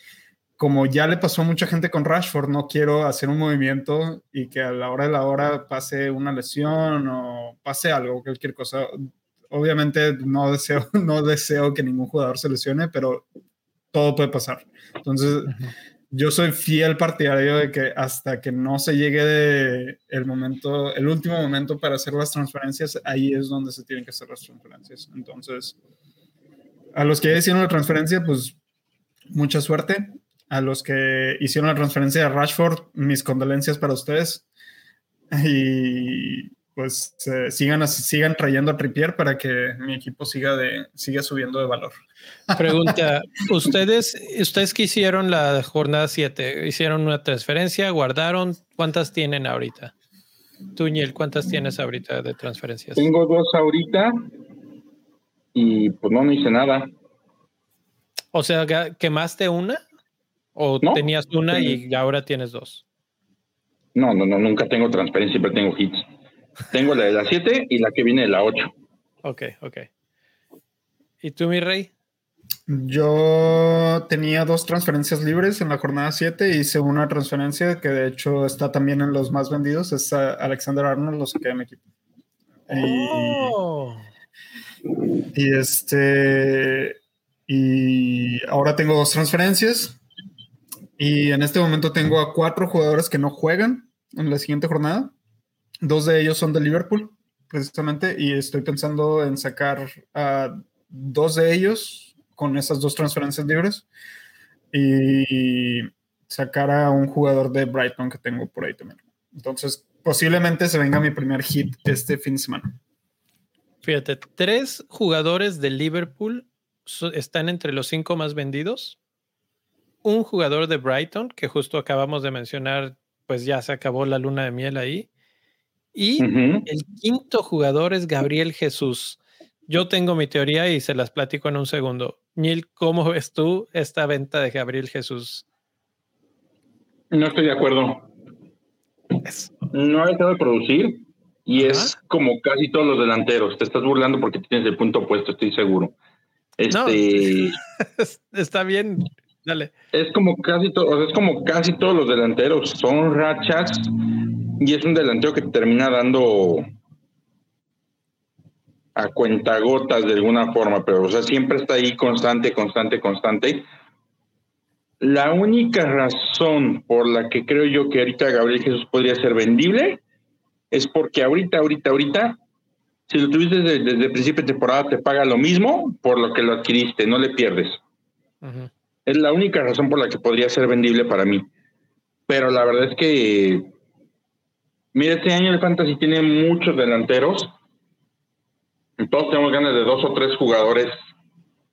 como ya le pasó a mucha gente con Rashford, no quiero hacer un movimiento y que a la hora de la hora pase una lesión o pase algo, cualquier cosa obviamente no deseo, no deseo que ningún jugador se lesione, pero todo puede pasar. Entonces, yo soy fiel partidario de que hasta que no se llegue el momento, el último momento para hacer las transferencias, ahí es donde se tienen que hacer las transferencias. Entonces, a los que ya hicieron la transferencia, pues mucha suerte. A los que hicieron la transferencia de Rashford, mis condolencias para ustedes. Y pues sigan, sigan trayendo a Trippier para que mi equipo siga, de, siga subiendo de valor. Pregunta, ¿ustedes, ustedes que hicieron la jornada 7, hicieron una transferencia, guardaron, ¿cuántas tienen ahorita? Tú, ¿cuántas tienes ahorita de transferencias? Tengo dos ahorita y pues no, no hice nada. O sea, ¿quemaste una? ¿O tenías una y ahora tienes dos? No, no, no, nunca tengo transferencia, siempre tengo hits. Tengo la de la 7 y la que viene de la 8. Ok, ok. ¿Y tú, mi rey? Yo tenía dos transferencias libres en la jornada 7. Hice una transferencia que de hecho está también en los más vendidos. Es Alexander Arnold, lo saqué de mi equipo. Oh. Y, este. Y ahora tengo dos transferencias. Y en este momento tengo a cuatro jugadores que no juegan en la siguiente jornada. Dos de ellos son de Liverpool, precisamente, y estoy pensando en sacar a dos de ellos con esas dos transferencias libres y sacar a un jugador de Brighton que tengo por ahí también. Entonces, posiblemente se venga mi primer hit este fin de semana. Fíjate, tres jugadores de Liverpool están entre los cinco más vendidos. Un jugador de Brighton, que justo acabamos de mencionar, pues ya se acabó la luna de miel ahí. Y el quinto jugador es Gabriel Jesús. Yo tengo mi teoría y se las platico en un segundo. Neil, ¿cómo ves tú esta venta de Gabriel Jesús? No estoy de acuerdo. No ha dejado de producir y es como casi todos los delanteros. Te estás burlando porque tienes el punto opuesto, estoy seguro. Este, está bien, dale. Es como casi todo, es como casi todos los delanteros. Son rachas y es un delantero que termina dando a cuentagotas de alguna forma, pero o sea, siempre está ahí constante, constante, constante. La única razón por la que creo yo que ahorita Gabriel Jesús podría ser vendible es porque ahorita, ahorita, ahorita, si lo tuviste desde, el principio de temporada, te paga lo mismo por lo que lo adquiriste, no le pierdes. Es la única razón por la que podría ser vendible para mí. Pero la verdad es que Mira, este año el Fantasy tiene muchos delanteros. Todos tenemos ganas de dos o tres jugadores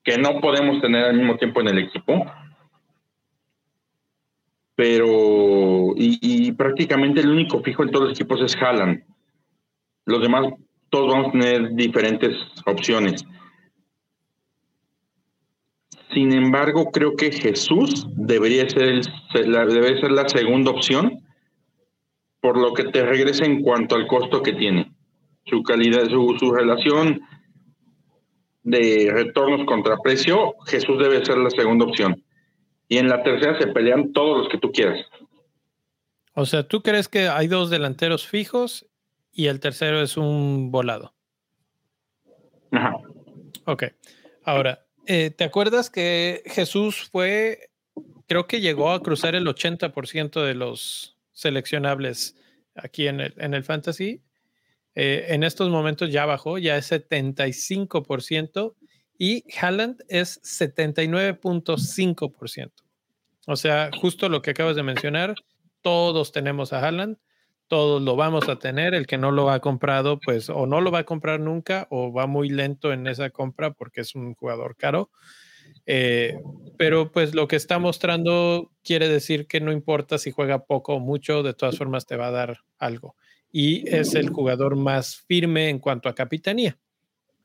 que no podemos tener al mismo tiempo en el equipo. Pero, y, prácticamente el único fijo en todos los equipos es Haaland. Los demás, todos vamos a tener diferentes opciones. Sin embargo, creo que Jesús debería ser, debe ser la segunda opción por lo que te regresa en cuanto al costo que tiene. Su calidad, su, su relación de retornos contra precio, Jesús debe ser la segunda opción. Y en la tercera se pelean todos los que tú quieras. O sea, ¿tú crees que hay dos delanteros fijos y el tercero es un volado? Ajá. Ok. Ahora, eh, ¿te acuerdas que Jesús fue, creo que llegó a cruzar el 80% de los seleccionables aquí en el, en el fantasy. Eh, en estos momentos ya bajó, ya es 75% y Haaland es 79.5%. O sea, justo lo que acabas de mencionar, todos tenemos a Haaland, todos lo vamos a tener, el que no lo ha comprado, pues o no lo va a comprar nunca o va muy lento en esa compra porque es un jugador caro. Eh, pero pues lo que está mostrando quiere decir que no importa si juega poco o mucho, de todas formas te va a dar algo. Y es el jugador más firme en cuanto a capitanía.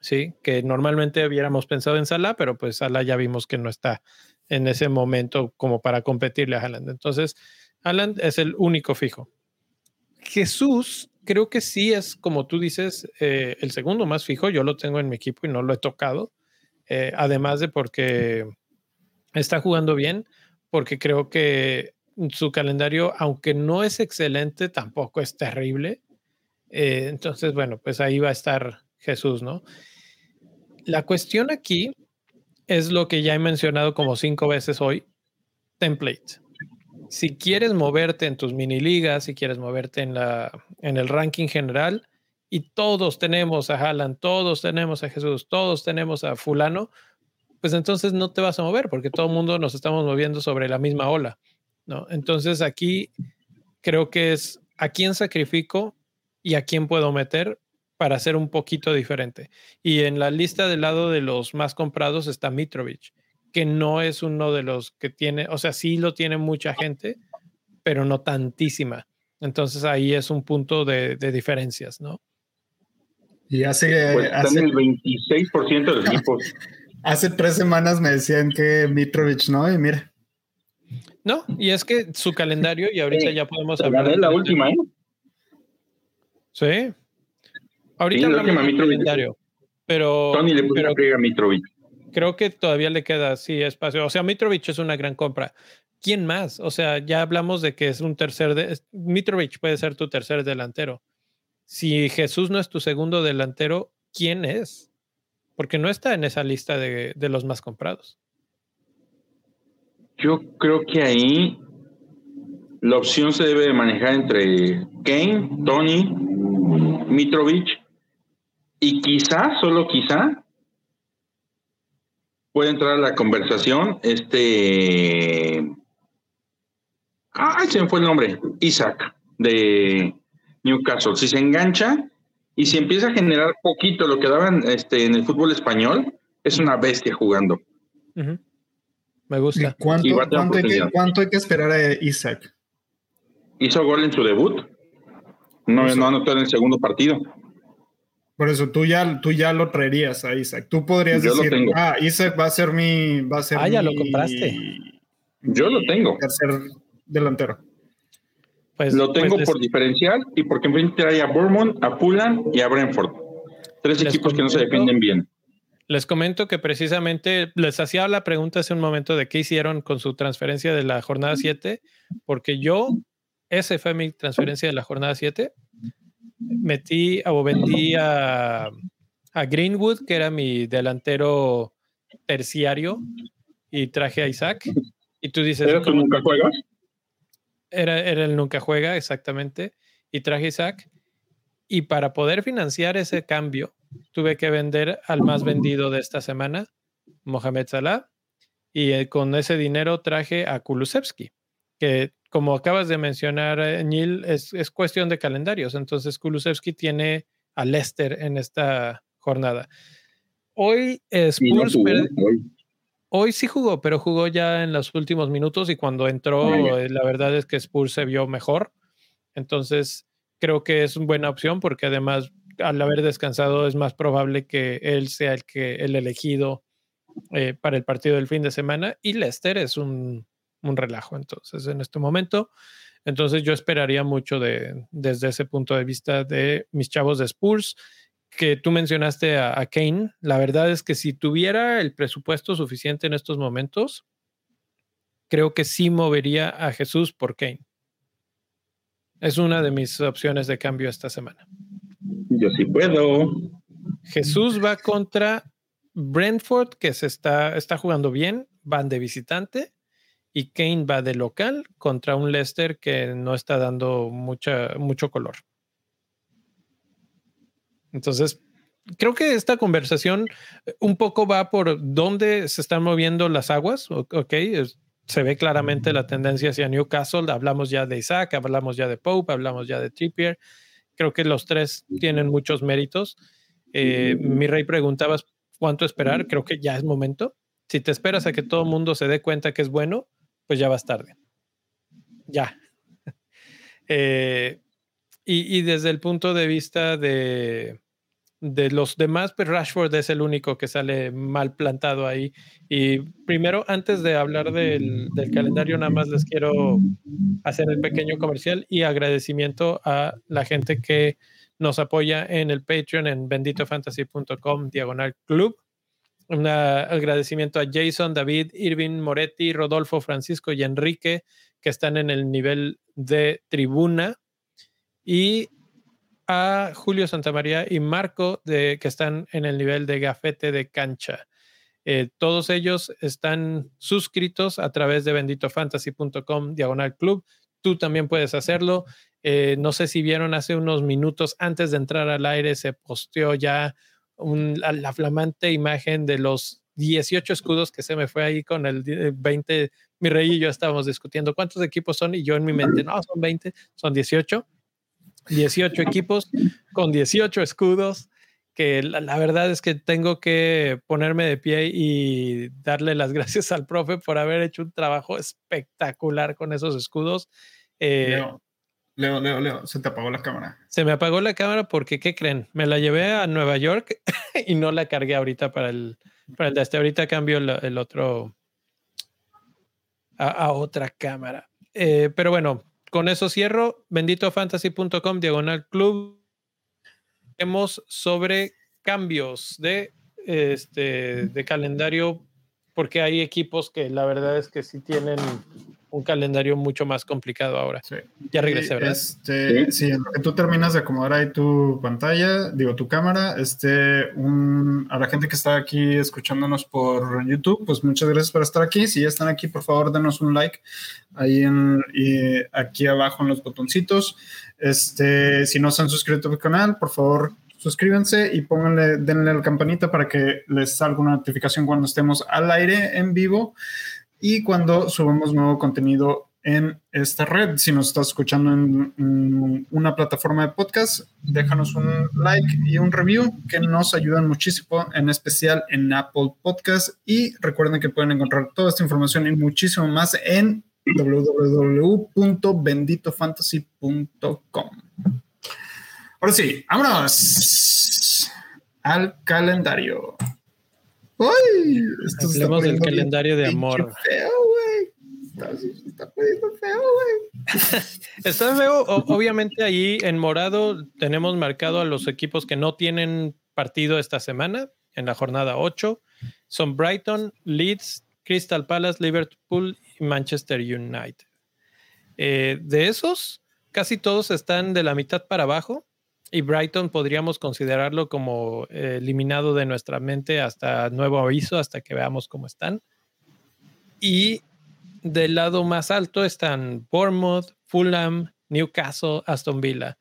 Sí, que normalmente hubiéramos pensado en Salah, pero pues Salah ya vimos que no está en ese momento como para competirle a Haaland. Entonces, Haaland es el único fijo. Jesús, creo que sí es, como tú dices, eh, el segundo más fijo. Yo lo tengo en mi equipo y no lo he tocado. Eh, además de porque está jugando bien, porque creo que su calendario, aunque no es excelente, tampoco es terrible. Eh, entonces, bueno, pues ahí va a estar Jesús, ¿no? La cuestión aquí es lo que ya he mencionado como cinco veces hoy, template. Si quieres moverte en tus mini ligas, si quieres moverte en, la, en el ranking general, y todos tenemos a Haaland, todos tenemos a Jesús, todos tenemos a fulano, pues entonces no te vas a mover porque todo el mundo nos estamos moviendo sobre la misma ola, ¿no? Entonces aquí creo que es a quién sacrifico y a quién puedo meter para ser un poquito diferente. Y en la lista del lado de los más comprados está Mitrovic, que no es uno de los que tiene, o sea, sí lo tiene mucha gente, pero no tantísima. Entonces ahí es un punto de, diferencias, ¿no? Y hace, pues hace el 26% de los equipos. hace tres semanas me decían que Mitrovic, ¿no? Y mira. No, y es que su calendario, y ahorita ya podemos hablar. de la última, ¿eh? Sí. Ahorita hablamos del calendario, pero... Tony le puso a Mitrovic. Creo que todavía le queda, sí, espacio. O sea, Mitrovic es una gran compra. ¿Quién más? O sea, ya hablamos de que es un tercer... De... Mitrovic puede ser tu tercer delantero. Si Jesús no es tu segundo delantero, ¿quién es? Porque no está en esa lista de, de los más comprados. Yo creo que ahí la opción se debe manejar entre Kane, Tony, Mitrovic y quizá, solo quizá, puede entrar a la conversación este... Ah, se me fue el nombre. Isaac, de Newcastle. Si se engancha y si empieza a generar poquito lo que daban este, en el fútbol español, es una bestia jugando. Me gusta. ¿Cuánto, hay que, esperar a Isaac? Hizo gol en su debut. No, no anotó en el segundo partido. Por eso tú ya, tú ya lo traerías a Isaac. Tú podrías decir, ah, Isaac va a ser mi. Va a ser ah, ya lo compraste. Yo lo tengo. Tercer delantero. Pues, lo tengo pues por diferencial y porque enfrente trae a Bournemouth, a Fulham y a Brentford. Tres equipos que no se defienden bien. Les comento que precisamente les hacía la pregunta hace un momento de qué hicieron con su transferencia de la jornada 7, porque yo, esa fue mi transferencia de la jornada 7 metí o vendí a, Greenwood, que era mi delantero terciario, y traje a Isaac. Y tú dices... ¿Era tu nunca juegas? Era, era el nunca juega, exactamente. Y traje Isaac. Y para poder financiar ese cambio, tuve que vender al más vendido de esta semana, Mohamed Salah. Y eh, con ese dinero traje a Kulusevski, que como acabas de mencionar, eh, Neil, es, es cuestión de calendarios. Entonces, Kulusevski tiene a Leicester en esta jornada. Hoy Spurs. hoy. Sí jugó, pero jugó ya en los últimos minutos y cuando entró, eh, la verdad es que Spurs se vio mejor. Entonces, creo que es una buena opción porque además, al haber descansado, es más probable que él sea el, que, el elegido eh, para el partido del fin de semana. Y Leicester es un un relajo. Entonces, en este momento, entonces yo esperaría mucho de, desde ese punto de vista de mis chavos de Spurs, que tú mencionaste a, Kane. La verdad es que si tuviera el presupuesto suficiente en estos momentos, creo que sí movería a Jesús por Kane. Es una de mis opciones de cambio esta semana. Yo sí puedo. Jesús va contra Brentford, que se está, está jugando bien, van de visitante y Kane va de local contra un Leicester que no está dando mucha, mucho color. Entonces, creo que esta conversación eh, un poco va por dónde se están moviendo las aguas. Ok, se ve claramente la tendencia hacia Newcastle. Hablamos ya de Isaac, hablamos ya de Pope, hablamos ya de Trippier. Creo que los tres tienen muchos méritos. Eh, mi rey preguntabas cuánto esperar. Creo que ya es momento. Si te esperas a que todo el mundo se dé cuenta que es bueno, pues ya vas tarde. Ya. Eh, y, desde el punto de vista de, de los demás, pues Rashford es el único que sale mal plantado ahí. Y primero, antes de hablar del, del, calendario, nada más les quiero hacer el pequeño comercial y agradecimiento a la gente que nos apoya en el Patreon en benditofantasy.com diagonal club. Un agradecimiento a Jason, David, Irving, Moretti, Rodolfo, Francisco y Enrique, que están en el nivel de tribuna. Y a Julio Santamaría y Marco, de, que están en el nivel de gafete de cancha. Eh, todos ellos están suscritos a través de benditofantasy.com diagonal club. Tú también puedes hacerlo. Eh, no sé si vieron hace unos minutos antes de entrar al aire, se posteó ya la, flamante imagen de los 18 escudos que se me fue ahí con el 20. Mi rey y yo estábamos discutiendo cuántos equipos son y yo en mi mente, no, son 20, son 18. 18 equipos con 18 escudos, que la, verdad es que tengo que ponerme de pie y darle las gracias al profe por haber hecho un trabajo espectacular con esos escudos. Eh, Leo, Leo, Leo, se te apagó la cámara. Se me apagó la cámara porque, ¿qué creen? Me la llevé a Nueva York y no la cargué ahorita para el, para el de este. Ahorita cambio el, otro a, otra cámara. Eh, pero bueno, con eso cierro. Benditofantasy.com, diagonal club. Hemos sobre cambios de, este, de calendario porque hay equipos que la verdad es que sí tienen un calendario mucho más complicado ahora. Sí. Ya regresé, ¿verdad? Este, ¿Sí? en lo que tú terminas de acomodar ahí tu pantalla, digo, tu cámara, este, un, a la gente que está aquí escuchándonos por YouTube, pues muchas gracias por estar aquí. Si ya están aquí, por favor, denos un like ahí en, y aquí abajo en los botoncitos. Este, si no se han suscrito al canal, por favor, suscríbanse y pónganle, denle la campanita para que les salga una notificación cuando estemos al aire en vivo y cuando subamos nuevo contenido en esta red. Si nos estás escuchando en, una plataforma de podcast, déjanos un like y un review que nos ayudan muchísimo, en especial en Apple Podcast. Y recuerden que pueden encontrar toda esta información y muchísimo más en www.benditofantasy.com. Ahora sí, vámonos al calendario. ¡Ay! Hablemos del calendario de amor. Feo, güey. Está, poniendo feo, güey. está feo. obviamente ahí en morado tenemos marcado a los equipos que no tienen partido esta semana, en la jornada 8. Son Brighton, Leeds, Crystal Palace, Liverpool y Manchester United. Eh, de esos, casi todos están de la mitad para abajo y Brighton podríamos considerarlo como eh, eliminado de nuestra mente hasta nuevo aviso, hasta que veamos cómo están. Y del lado más alto están Bournemouth, Fulham, Newcastle, Aston Villa.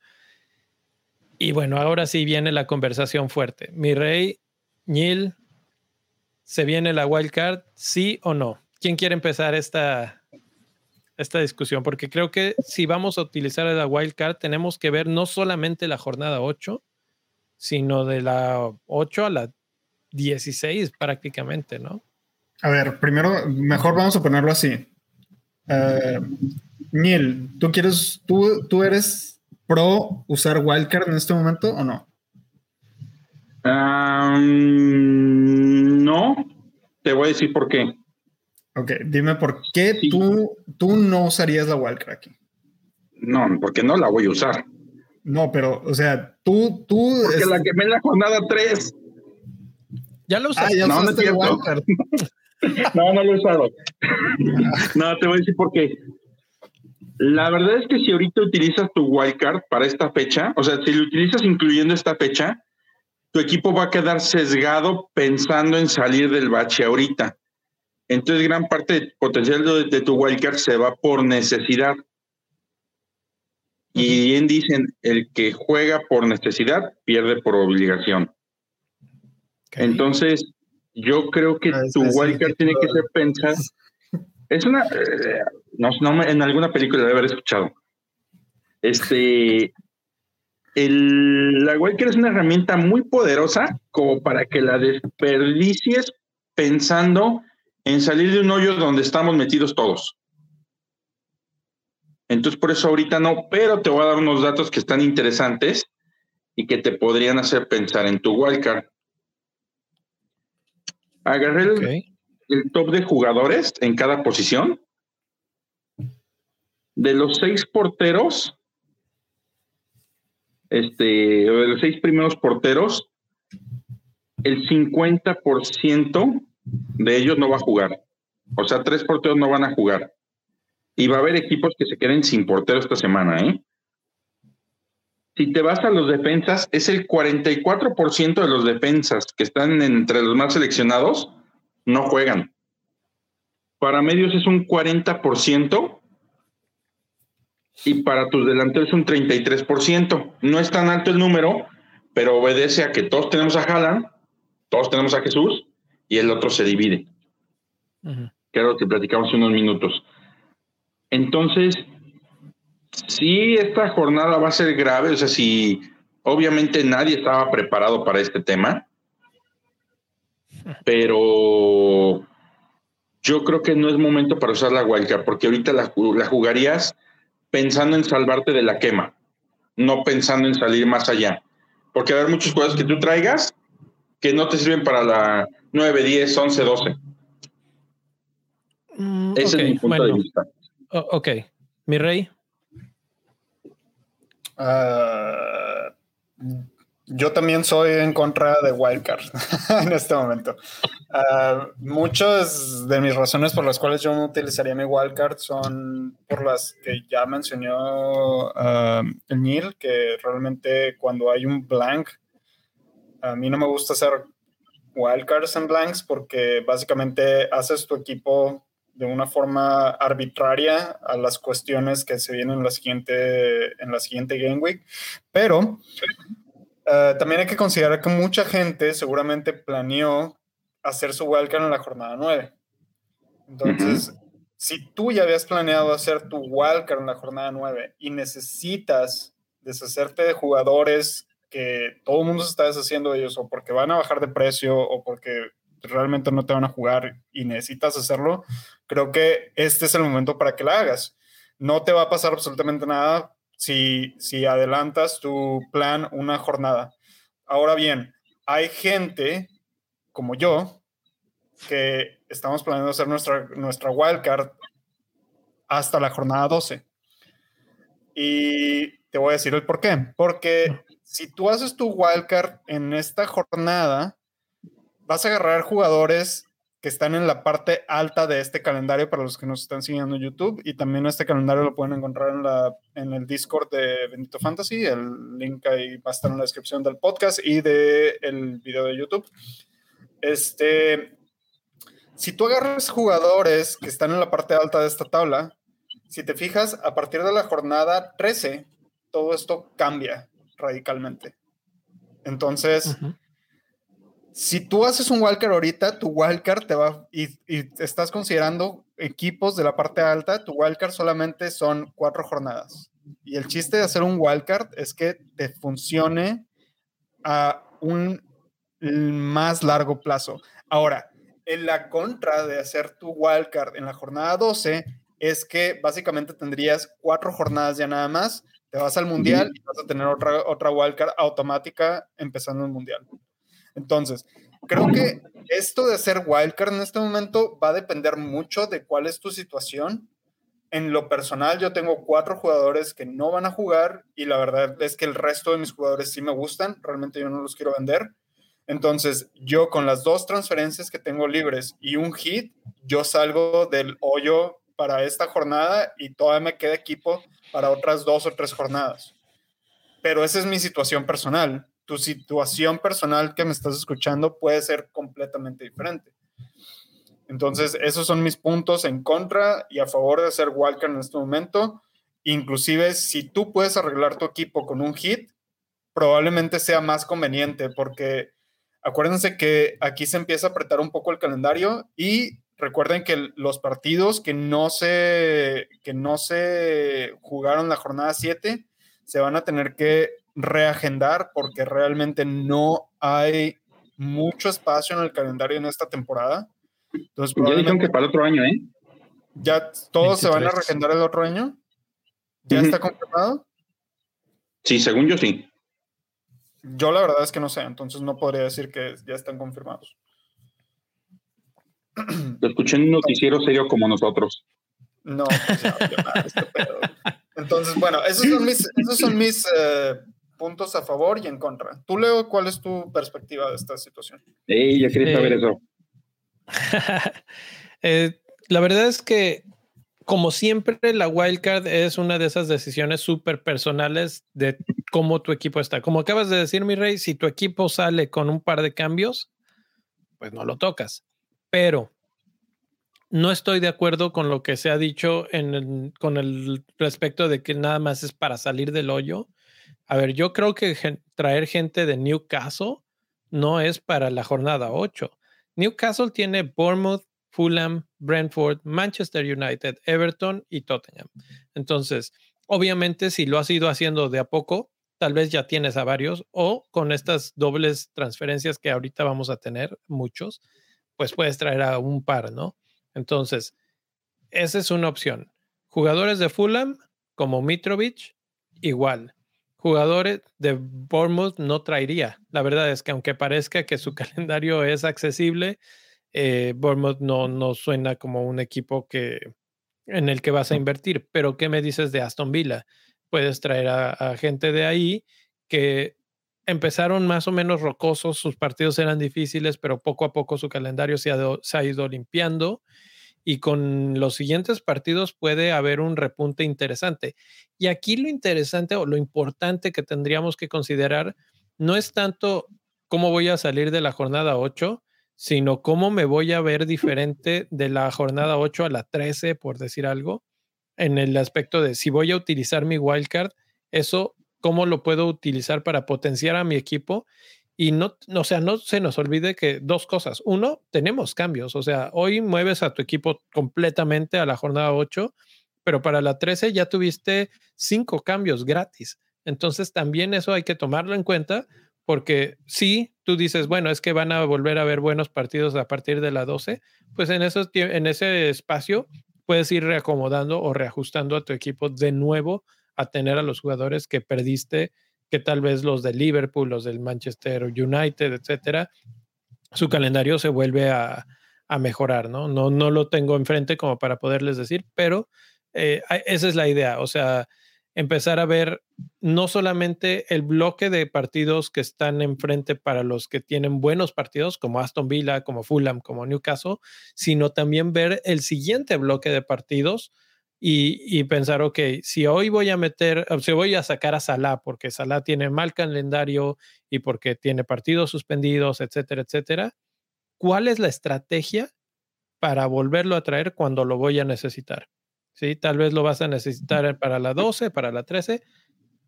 Y bueno, ahora sí viene la conversación fuerte. Mi rey, Neil, ¿se viene la wild card? ¿Sí o no? ¿Quién quiere empezar esta, esta discusión, porque creo que si vamos a utilizar la wildcard, tenemos que ver no solamente la jornada 8, sino de la 8 a la 16 prácticamente, ¿no? A ver, primero, mejor vamos a ponerlo así. Uh, Neil, ¿tú quieres, tú, tú eres pro usar wildcard en este momento o no? no, te voy a decir por qué. Ok, dime por qué tú, tú no usarías la wildcard aquí. No, porque no la voy a usar. No, pero, o sea, tú, tú. Porque la que me la jornada 3. Ya lo usaste. Ah, ya no, no, no, no lo he usado. no, te voy a decir por qué. La verdad es que si ahorita utilizas tu wildcard para esta fecha, o sea, si lo utilizas incluyendo esta fecha, tu equipo va a quedar sesgado pensando en salir del bache ahorita. Entonces, gran parte del potencial de, tu wildcard se va por necesidad. Y bien dicen, el que juega por necesidad pierde por obligación. Entonces, yo creo que ah, tu wildcard tiene que ser pensado. Es una, eh, no, no, en alguna película debe haber escuchado. Este, el, la wildcard es una herramienta muy poderosa como para que la desperdicies pensando en salir de un hoyo donde estamos metidos todos. Entonces, por eso ahorita no, pero te voy a dar unos datos que están interesantes. y que te podrían hacer pensar en tu wildcard. Agarré el, top de jugadores en cada posición. De los seis porteros, este, de los seis primeros porteros, el 50% de ellos no va a jugar. O sea, tres porteros no van a jugar. Y va a haber equipos que se queden sin portero esta semana, ¿eh? Si te vas a los defensas, es el 44% de los defensas que están entre los más seleccionados, no juegan. Para medios es un 40% y para tus delanteros un 33%. No es tan alto el número, pero obedece a que todos tenemos a Haaland, todos tenemos a Jesús y el otro se divide. Que lo que platicamos unos minutos. Entonces, sí, esta jornada va a ser grave, o sea, si obviamente nadie estaba preparado para este tema, pero yo creo que no es momento para usar la wildcard, porque ahorita la, la jugarías pensando en salvarte de la quema, no pensando en salir más allá. Porque va a haber muchos juegos que tú traigas que no te sirven para la 9, 10, 11, 12. Ese es mi punto de vista. ok. Mi rey. Ah, yo también soy en contra de Wildcard en este momento. Uh, muchas de mis razones por las cuales yo no utilizaría mi Wildcard son por las que ya mencionó uh, el Neil, que realmente cuando hay un blank, a mí no me gusta hacer wildcards en blanks porque básicamente haces tu equipo de una forma arbitraria a las cuestiones que se vienen en la siguiente, en la siguiente Game Week. Pero eh, también hay que considerar que mucha gente seguramente planeó hacer su wildcard en la jornada 9. Entonces, si tú ya habías planeado hacer tu wildcard en la jornada 9 y necesitas deshacerte de jugadores que todo el mundo se está deshaciendo de ellos o porque van a bajar de precio o porque realmente no te van a jugar y necesitas hacerlo, creo que este es el momento para que la hagas. No te va a pasar absolutamente nada si, si adelantas tu plan una jornada. Ahora bien, hay gente como yo que estamos planeando hacer nuestra, nuestra wildcard hasta la jornada 12. Y te voy a decir el por qué. Porque si tú haces tu wildcard en esta jornada, vas a agarrar jugadores que están en la parte alta de este calendario para los que nos están siguiendo en YouTube y también este calendario lo pueden encontrar en, la, en el Discord de Benito Fantasy, el link ahí va a estar en la descripción del podcast y del el video de YouTube. Este, si tú agarras jugadores que están en la parte alta de esta tabla, si te fijas, a partir de la jornada 13, todo esto cambia radicalmente. Entonces, si tú haces un wildcard ahorita, tu wildcard te va y, y, estás considerando equipos de la parte alta, tu wildcard solamente son cuatro jornadas. Y el chiste de hacer un wildcard es que te funcione a un más largo plazo. Ahora, en la contra de hacer tu wildcard en la jornada 12 es que básicamente tendrías cuatro jornadas ya nada más, te vas al mundial y vas a tener otra, otra wildcard automática empezando el mundial. Entonces, creo que esto de hacer wildcard en este momento va a depender mucho de cuál es tu situación. En lo personal, yo tengo cuatro jugadores que no van a jugar y la verdad es que el resto de mis jugadores sí me gustan. Realmente yo no los quiero vender. Entonces, yo con las dos transferencias que tengo libres y un hit, yo salgo del hoyo para esta jornada y todavía me queda equipo para otras dos o tres jornadas. Pero esa es mi situación personal tu situación personal que me estás escuchando puede ser completamente diferente. Entonces, esos son mis puntos en contra y a favor de hacer Walker en este momento. Inclusive, si tú puedes arreglar tu equipo con un hit, probablemente sea más conveniente porque acuérdense que aquí se empieza a apretar un poco el calendario y recuerden que los partidos que no se, que no se jugaron la jornada 7 se van a tener que reagendar porque realmente no hay mucho espacio en el calendario en esta temporada. Entonces, ya dijeron que para el otro año, ¿eh? ¿Ya todos se van a reagendar el otro año? ¿Ya está confirmado? Sí, según yo sí. Yo la verdad es que no sé, entonces no podría decir que ya están confirmados. Lo escuché en un noticiero serio como nosotros. No, pues este Entonces, bueno, esos son mis, esos son mis eh, puntos a favor y en contra. Tú, Leo, ¿cuál es tu perspectiva de esta situación? Sí, ya quería saber eso. Eh, la verdad es que, como siempre, la wildcard es una de esas decisiones súper personales de cómo tu equipo está. Como acabas de decir, mi rey, si tu equipo sale con un par de cambios, pues no lo tocas. Pero no estoy de acuerdo con lo que se ha dicho en con el respecto de que nada más es para salir del hoyo. A ver, yo creo que traer gente de Newcastle no es para la jornada 8. Newcastle tiene Bournemouth, Fulham, Brentford, Manchester United, Everton y Tottenham. Entonces, obviamente, si lo has ido haciendo de a poco, tal vez ya tienes a varios o con estas dobles transferencias que ahorita vamos a tener, muchos, pues puedes traer a un par, ¿no? Entonces, esa es una opción. Jugadores de Fulham, como Mitrovic, igual. Jugadores de Bournemouth no traería. La verdad es que aunque parezca que su calendario es accesible, eh, Bournemouth no, no suena como un equipo que, en el que vas a invertir. Pero, ¿qué me dices de Aston Villa? Puedes traer a gente de ahí que empezaron más o menos rocosos, sus partidos eran difíciles, pero poco a poco su calendario se ha, ido limpiando y con los siguientes partidos puede haber un repunte interesante. Y aquí lo interesante o lo importante que tendríamos que considerar no es tanto cómo voy a salir de la jornada 8, sino cómo me voy a ver diferente de la jornada 8 a la 13, por decir algo, en el aspecto de si voy a utilizar mi wildcard, eso cómo lo puedo utilizar para potenciar a mi equipo. Y no, o sea, no se nos olvide que dos cosas. Uno, tenemos cambios. O sea, hoy mueves a tu equipo completamente a la jornada 8, pero para la 13 ya tuviste cinco cambios gratis. Entonces también eso hay que tomarlo en cuenta porque si tú dices, bueno, es que van a volver a ver buenos partidos a partir de la 12, pues en, esos, en ese espacio puedes ir reacomodando o reajustando a tu equipo de nuevo a tener a los jugadores que perdiste, que tal vez los de Liverpool, los del Manchester United, etcétera, su calendario se vuelve a, mejorar, ¿no? ¿no? No lo tengo enfrente como para poderles decir, pero eh, esa es la idea, o sea, empezar a ver no solamente el bloque de partidos que están enfrente para los que tienen buenos partidos, como Aston Villa, como Fulham, como Newcastle, sino también ver el siguiente bloque de partidos y, pensar, ok, si hoy voy a meter, si voy a sacar a Salah porque Salah tiene mal calendario y porque tiene partidos suspendidos, etcétera, etcétera, ¿cuál es la estrategia para volverlo a traer cuando lo voy a necesitar? ¿Sí? Tal vez lo vas a necesitar para la 12, para la 13.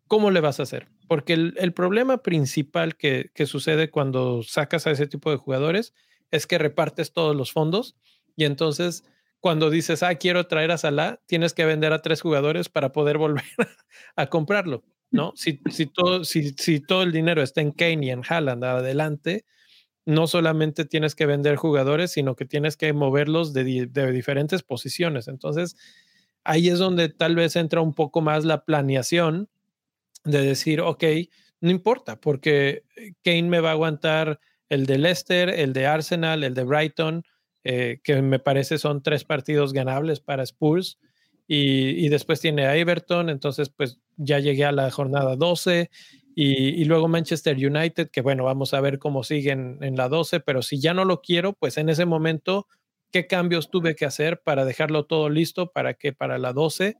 ¿Cómo le vas a hacer? Porque el, problema principal que, que sucede cuando sacas a ese tipo de jugadores es que repartes todos los fondos y entonces cuando dices, ah, quiero traer a Salah, tienes que vender a tres jugadores para poder volver a comprarlo, ¿no? Si, si, todo, si, si todo el dinero está en Kane y en Haaland adelante, no solamente tienes que vender jugadores, sino que tienes que moverlos de, de, diferentes posiciones. Entonces, ahí es donde tal vez entra un poco más la planeación de decir, ok, no importa, porque Kane me va a aguantar el de Leicester, el de Arsenal, el de Brighton, eh, que me parece son tres partidos ganables para Spurs. Y, después tiene a Everton, entonces pues ya llegué a la jornada 12 y, luego Manchester United, que bueno, vamos a ver cómo siguen en la 12, pero si ya no lo quiero, pues en ese momento, ¿qué cambios tuve que hacer para dejarlo todo listo para que para la 12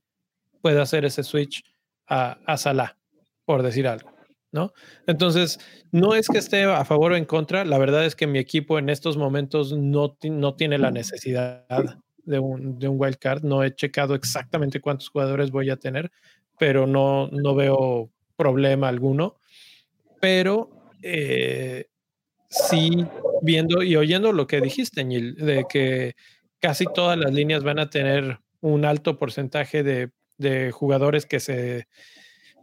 pueda hacer ese switch a, a Salah, por decir algo? ¿No? Entonces, no es que esté a favor o en contra, la verdad es que mi equipo en estos momentos no, no tiene la necesidad de un, de un wild card, no he checado exactamente cuántos jugadores voy a tener, pero no, no veo problema alguno, pero eh, sí viendo y oyendo lo que dijiste, Neil, de que casi todas las líneas van a tener un alto porcentaje de, de jugadores que se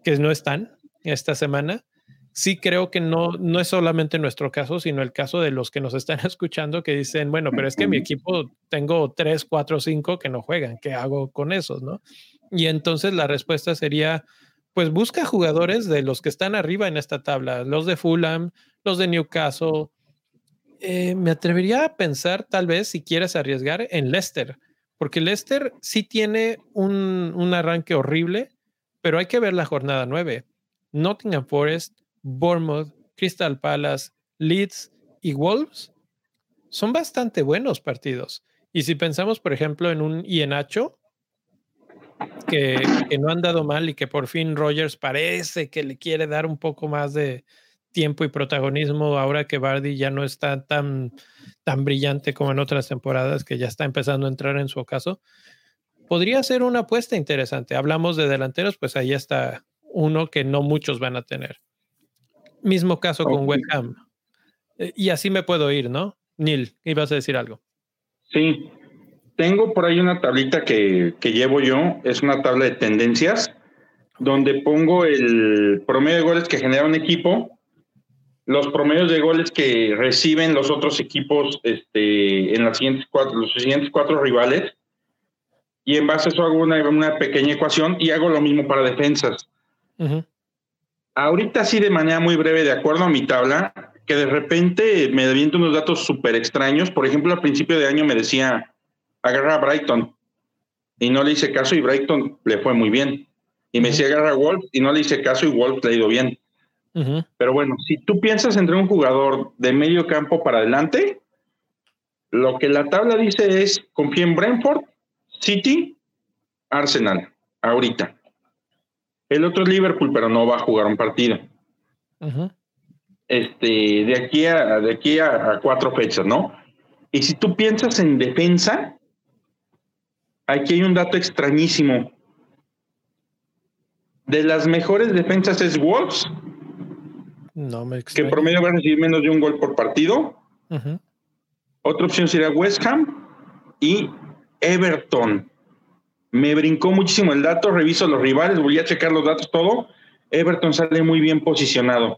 que no están esta semana. Sí creo que no, no es solamente nuestro caso, sino el caso de los que nos están escuchando que dicen, bueno, pero es que mi equipo tengo tres, cuatro, cinco que no juegan, ¿qué hago con esos, no? Y entonces la respuesta sería, pues busca jugadores de los que están arriba en esta tabla, los de Fulham, los de Newcastle. Eh, me atrevería a pensar, tal vez, si quieres arriesgar, en Leicester, porque Leicester sí tiene un, un arranque horrible, pero hay que ver la jornada 9. Nottingham Forest, Bournemouth, Crystal Palace, Leeds y Wolves son bastante buenos partidos. Y si pensamos, por ejemplo, en un Ienacho, que, no han dado mal y que por fin Rogers parece que le quiere dar un poco más de tiempo y protagonismo ahora que Bardi ya no está tan, tan brillante como en otras temporadas, que ya está empezando a entrar en su ocaso, podría ser una apuesta interesante. Hablamos de delanteros, pues ahí está uno que no muchos van a tener. Mismo caso con West Ham. Eh, y así me puedo ir, ¿no? Neil, ibas a decir algo. Sí, tengo por ahí una tablita que, que llevo yo, es una tabla de tendencias, donde pongo el promedio de goles que genera un equipo, los promedios de goles que reciben los otros equipos este, en las siguientes cuatro, los siguientes cuatro rivales, y en base a eso hago una, una pequeña ecuación y hago lo mismo para defensas. Ahorita sí de manera muy breve, de acuerdo a mi tabla, que de repente me aviento unos datos súper extraños. Por ejemplo, al principio de año me decía, agarra a Brighton. Y no le hice caso y Brighton le fue muy bien. Y me decía, agarra a Wolf y no le hice caso y Wolf le ha ido bien. Pero bueno, si tú piensas entre un jugador de medio campo para adelante, lo que la tabla dice es, confía en Brentford, City, Arsenal, ahorita. El otro es Liverpool, pero no va a jugar un partido. Este, de aquí a, de aquí a, cuatro fechas, ¿no? Y si tú piensas en defensa, aquí hay un dato extrañísimo. De las mejores defensas es Wolves, no me que promedio va a recibir menos de un gol por partido. Otra opción sería West Ham y Everton. Me brincó muchísimo el dato, reviso los rivales, voy a checar los datos, todo. Everton sale muy bien posicionado.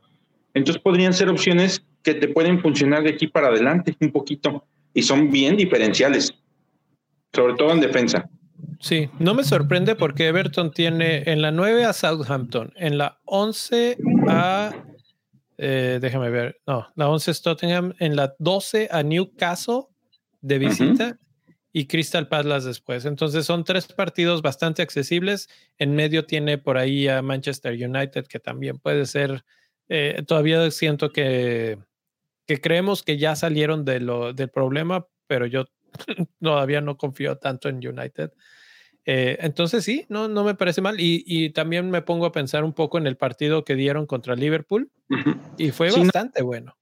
Entonces podrían ser opciones que te pueden funcionar de aquí para adelante un poquito y son bien diferenciales, sobre todo en defensa. Sí, no me sorprende porque Everton tiene en la 9 a Southampton, en la 11 a, eh, déjame ver, no, la 11 es Tottenham, en la 12 a Newcastle de visita y Crystal Palace después. Entonces son tres partidos bastante accesibles. En medio tiene por ahí a Manchester United, que también puede ser, eh, todavía siento que, que creemos que ya salieron de lo, del problema, pero yo todavía no confío tanto en United. Eh, entonces sí, no, no me parece mal. Y, también me pongo a pensar un poco en el partido que dieron contra Liverpool y fue bastante bueno.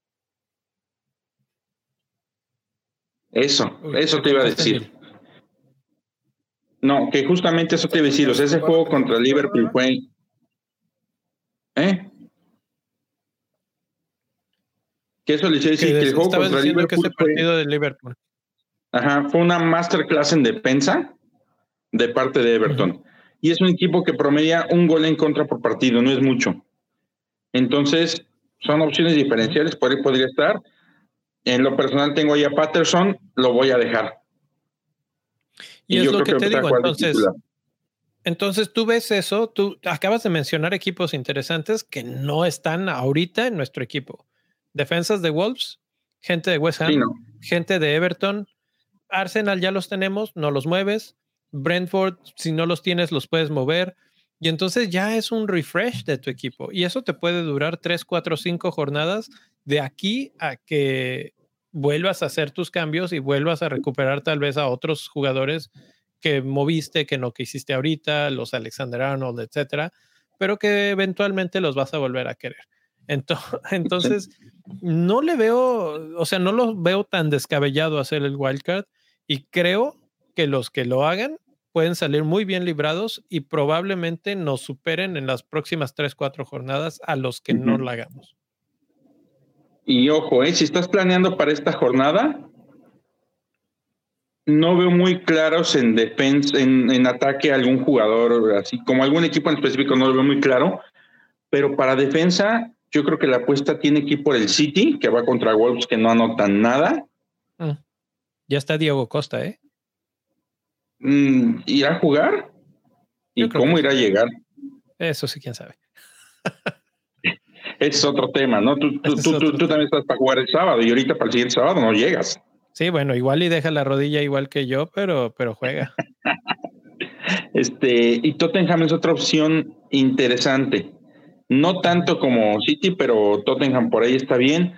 Eso, eso te iba a decir. No, que justamente eso te iba a decir. O sea, ese juego contra Liverpool fue. ¿Eh? Que eso le decía decir que el juego contra Liverpool. partido de Liverpool. Ajá, fue una masterclass en defensa de parte de Everton. Y es un equipo que promedia un gol en contra por partido, no es mucho. Entonces, son opciones diferenciales, por ahí podría estar. En lo personal tengo ahí a Patterson, lo voy a dejar. Y, es lo que, te digo, entonces, entonces tú ves eso, tú acabas de mencionar equipos interesantes que no están ahorita en nuestro equipo. Defensas de Wolves, gente de West Ham, gente de Everton, Arsenal ya los tenemos, no los mueves. Brentford, si no los tienes, los puedes mover. Y entonces ya es un refresh de tu equipo. Y eso te puede durar tres, cuatro, cinco jornadas de aquí a que vuelvas a hacer tus cambios y vuelvas a recuperar tal vez a otros jugadores que moviste, que no que hiciste ahorita, los Alexander Arnold, etcétera, pero que eventualmente los vas a volver a querer. Entonces, no le veo, o sea, no lo veo tan descabellado hacer el wildcard y creo que los que lo hagan pueden salir muy bien librados y probablemente nos superen en las próximas 3, 4 jornadas a los que no lo hagamos. Y ojo, ¿eh? si estás planeando para esta jornada, no veo muy claros en defensa, en, ataque a algún jugador, así como algún equipo en específico, no lo veo muy claro. Pero para defensa, yo creo que la apuesta tiene que ir por el City, que va contra Wolves, que no anotan nada. Ah, ya está Diego Costa, ¿eh? Mm, ¿Irá a jugar? ¿Y cómo irá a llegar? Eso sí, quién sabe. es otro tema, ¿no? Tú, también estás para jugar el sábado y ahorita para el siguiente sábado no llegas. Sí, bueno, igual y deja la rodilla igual que yo, pero, pero juega. este, y Tottenham es otra opción interesante. No tanto como City, pero Tottenham por ahí está bien.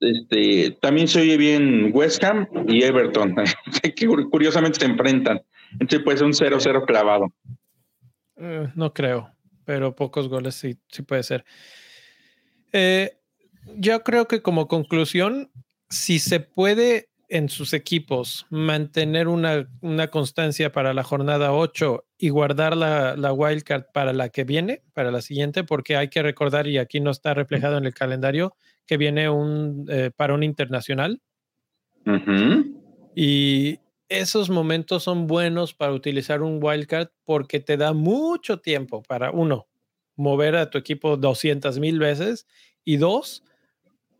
Este, también se oye bien West Ham y Everton, que curiosamente se enfrentan. Entonces puede ser un 0-0 clavado. Eh, no creo, pero pocos goles sí, sí puede ser. Eh, yo creo que como conclusión, si se puede en sus equipos mantener una, una constancia para la jornada 8 y guardar la, la, wildcard para la que viene, para la siguiente, porque hay que recordar, y aquí no está reflejado en el calendario, que viene un eh, un internacional. Y esos momentos son buenos para utilizar un wildcard porque te da mucho tiempo para, uno, mover a tu equipo 200 mil veces y dos,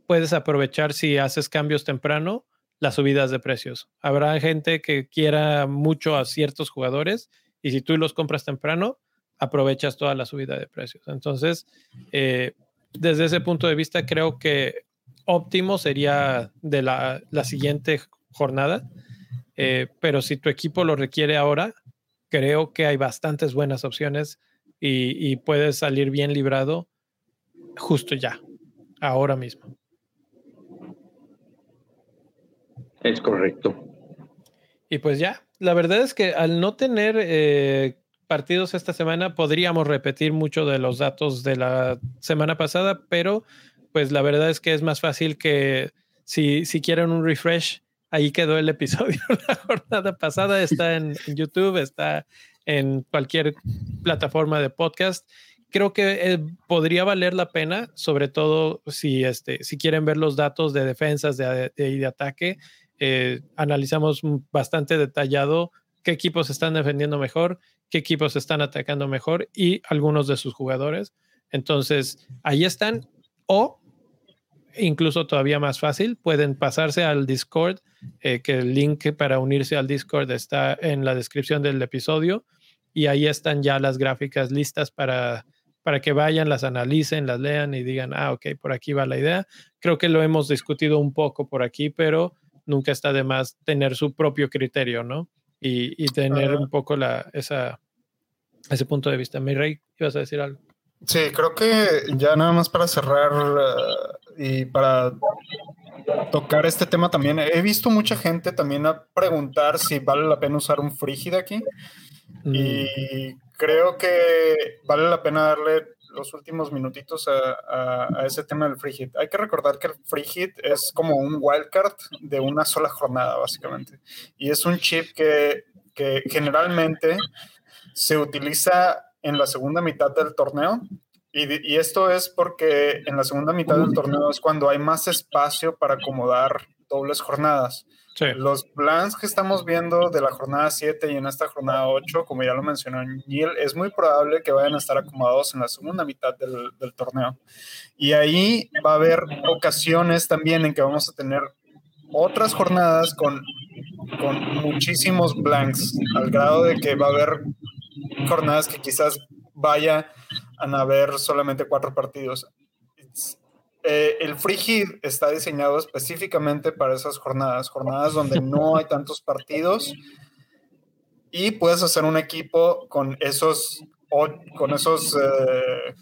puedes aprovechar si haces cambios temprano las subidas de precios. Habrá gente que quiera mucho a ciertos jugadores y si tú los compras temprano, aprovechas toda la subida de precios. Entonces, eh, desde ese punto de vista, creo que óptimo sería de la, siguiente jornada, eh, pero si tu equipo lo requiere ahora, creo que hay bastantes buenas opciones y, y puedes salir bien librado justo ya, ahora mismo. Es correcto. Y pues ya, la verdad es que al no tener eh, partidos esta semana, podríamos repetir mucho de los datos de la semana pasada, pero pues la verdad es que es más fácil que si, si quieren un refresh, ahí quedó el episodio la jornada pasada, está en, YouTube, está en cualquier plataforma de podcast. Creo que eh, podría valer la pena, sobre todo si, este, si quieren ver los datos de defensas de, de, de ataque eh, analizamos bastante detallado qué equipos están defendiendo mejor, qué equipos están atacando mejor y algunos de sus jugadores. Entonces, ahí están. O incluso todavía más fácil, pueden pasarse al Discord, eh, que el link para unirse al Discord está en la descripción del episodio y ahí están ya las gráficas listas para, para que vayan, las analicen, las lean y digan, ah, ok, por aquí va la idea. Creo que lo hemos discutido un poco por aquí, pero nunca está de más tener su propio criterio, ¿no? Y, y tener un poco la, esa, ese punto de vista. Mi rey, ibas a decir algo. Sí, creo que ya nada más para cerrar eh, y para tocar este tema también, he visto mucha gente también a preguntar si vale la pena usar un frígido aquí. Mm. Y creo que vale la pena darle los últimos minutitos a, ese tema del free hit. Hay que recordar que el free hit es como un wildcard de una sola jornada, básicamente. Y es un chip que, que generalmente se utiliza en la segunda mitad del torneo. Y, y, esto es porque en la segunda mitad del torneo es cuando hay más espacio para acomodar dobles jornadas. Los plans que estamos viendo de la jornada 7 y en esta jornada 8, como ya lo mencionó Neil, es muy probable que vayan a estar acomodados en la segunda mitad del, del torneo. Y ahí va a haber ocasiones también en que vamos a tener otras jornadas con, con muchísimos blanks, al grado de que va a haber jornadas que quizás vaya a haber solamente cuatro partidos. Eh, el free hit está diseñado específicamente para esas jornadas, jornadas donde no hay tantos partidos y puedes hacer un equipo con esos, con esos eh,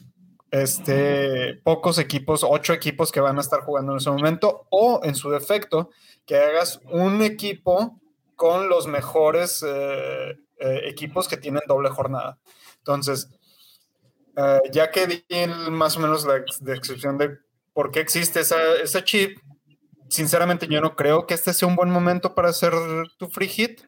este, pocos equipos, ocho equipos que van a estar jugando en ese momento, o en su defecto, que hagas un equipo con los mejores eh, equipos que tienen doble jornada. Entonces, ya que di más o menos la descripción de por qué existe esa, chip. Sinceramente, yo no creo que este sea un buen momento para hacer tu free hit,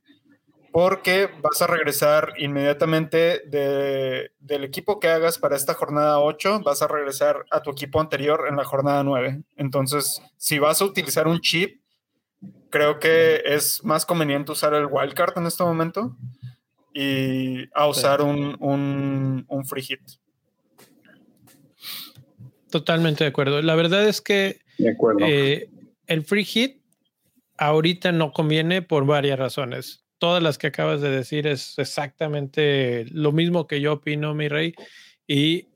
porque vas a regresar inmediatamente del equipo que hagas para esta jornada 8, vas a regresar a tu equipo anterior en la jornada 9. Entonces, si vas a utilizar un chip, creo que es más conveniente usar el wildcard en este momento y a usar un, un free hit. Totalmente de acuerdo. La verdad es que eh, el free hit ahorita no conviene por varias razones. todas las que acabas de decir es exactamente lo mismo que yo opino, mi rey. Y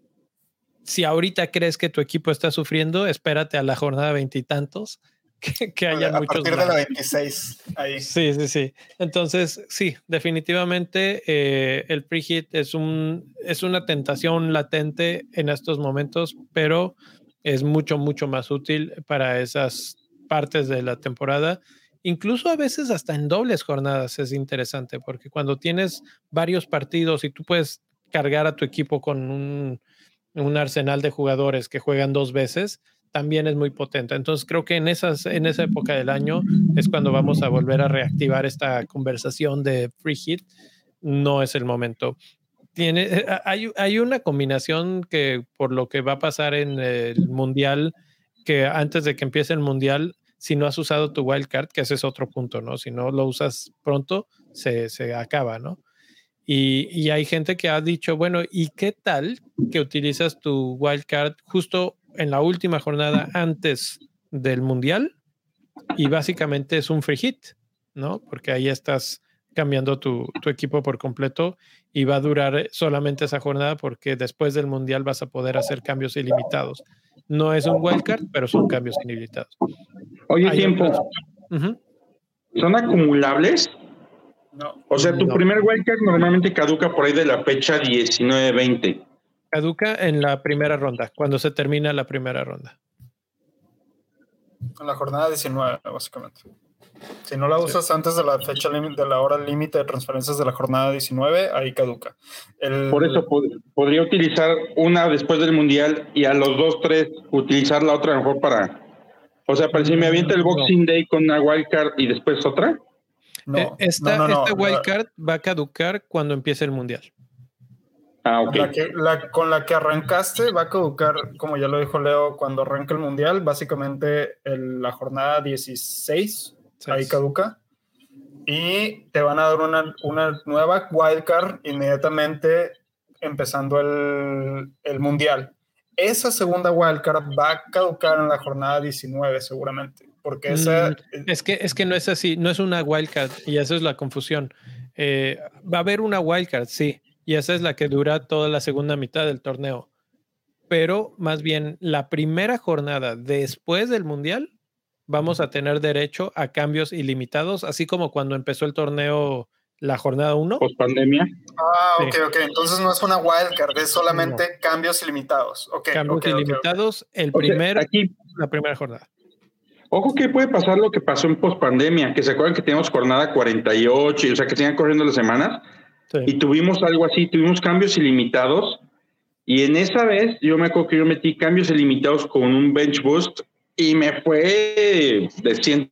si ahorita crees que tu equipo está sufriendo, espérate a la jornada veintitantos. Que, que, haya a partir de la 26 ahí. Sí, sí, sí. Entonces, sí, definitivamente eh, el preheat es un es una tentación latente en estos momentos, pero es mucho mucho más útil para esas partes de la temporada incluso a veces hasta en dobles jornadas es interesante, porque cuando tienes varios partidos y tú puedes cargar a tu equipo con un, arsenal de jugadores que juegan dos veces, también es muy potente. Entonces creo que en, esas, en esa época del año es cuando vamos a volver a reactivar esta conversación de free hit. No es el momento. Tiene, eh, hay, hay una combinación que por lo que va a pasar en el mundial, que antes de que empiece el mundial, si no has usado tu wildcard, que ese es otro punto, ¿no? Si no lo usas pronto, se, se acaba, ¿no? Y, y, hay gente que ha dicho, bueno, ¿y qué tal que utilizas tu wildcard justo en la última jornada antes del mundial? Y básicamente es un free hit, ¿no? Porque ahí estás cambiando tu, tu, equipo por completo y va a durar solamente esa jornada porque después del mundial vas a poder hacer cambios ilimitados. No es un wildcard, pero son cambios ilimitados. Oye, tiempo. ¿Son acumulables? No. O sea, tu primer wildcard normalmente caduca por ahí de la fecha 19-20. Caduca en la primera ronda, cuando se termina la primera ronda. En la jornada 19, básicamente. Si no la usas antes de la fecha de la hora límite de transferencias de la jornada 19, ahí caduca. Por eso podría utilizar una después del mundial y a los dos, tres utilizar la otra mejor para. O sea, para si me avienta el Boxing Day con una wildcard y después otra. No, eh, esta, esta wildcard va a caducar cuando empiece el mundial. Ah, okay. la, que, la con la que arrancaste va a caducar, como ya lo dijo Leo, cuando arranque el mundial, básicamente la jornada 16 ahí caduca. Y te van a dar una, una nueva wildcard inmediatamente empezando el, el mundial. Esa segunda wildcard va a caducar en la jornada 19 seguramente. Porque esa... Mm, es, que, es que no es así, no es una wildcard y esa es la confusión. Eh, va a haber una wildcard, sí, y esa es la que dura toda la segunda mitad del torneo. Pero más bien la primera jornada después del Mundial vamos a tener derecho a cambios ilimitados, así como cuando empezó el torneo la jornada 1. Post pandemia. Ah, ok, ok. Entonces no es una wildcard, es solamente cambios ilimitados. Okay, cambios ilimitados, el primer, aquí, la primera jornada. Ojo que puede pasar lo que pasó en post pandemia, que se acuerdan que teníamos jornada 48, o sea que sigan corriendo las semanas, y tuvimos algo así, tuvimos cambios ilimitados, y en esa vez yo me acuerdo que yo metí cambios ilimitados con un bench boost y me fue de 100.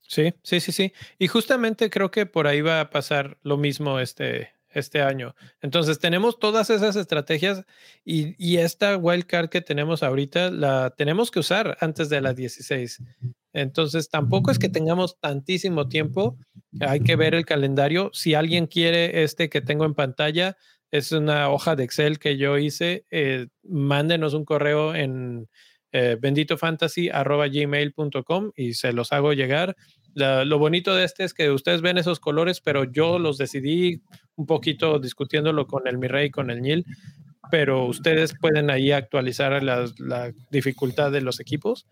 Sí, sí, sí, sí. Y justamente creo que por ahí va a pasar lo mismo este, este año. Entonces tenemos todas esas estrategias y, y esta wildcard que tenemos ahorita la tenemos que usar antes de las 16. Entonces tampoco es que tengamos tantísimo tiempo. Hay que ver el calendario. Si alguien quiere este que tengo en pantalla, es una hoja de Excel que yo hice. Eh, mándenos un correo en eh, benditofantasy.gmail.com y se los hago llegar. lo bonito de este es que ustedes ven esos colores, pero yo los decidí un poquito discutiéndolo con el Mirrey, con el Nil, pero ustedes pueden ahí actualizar la, dificultad de los equipos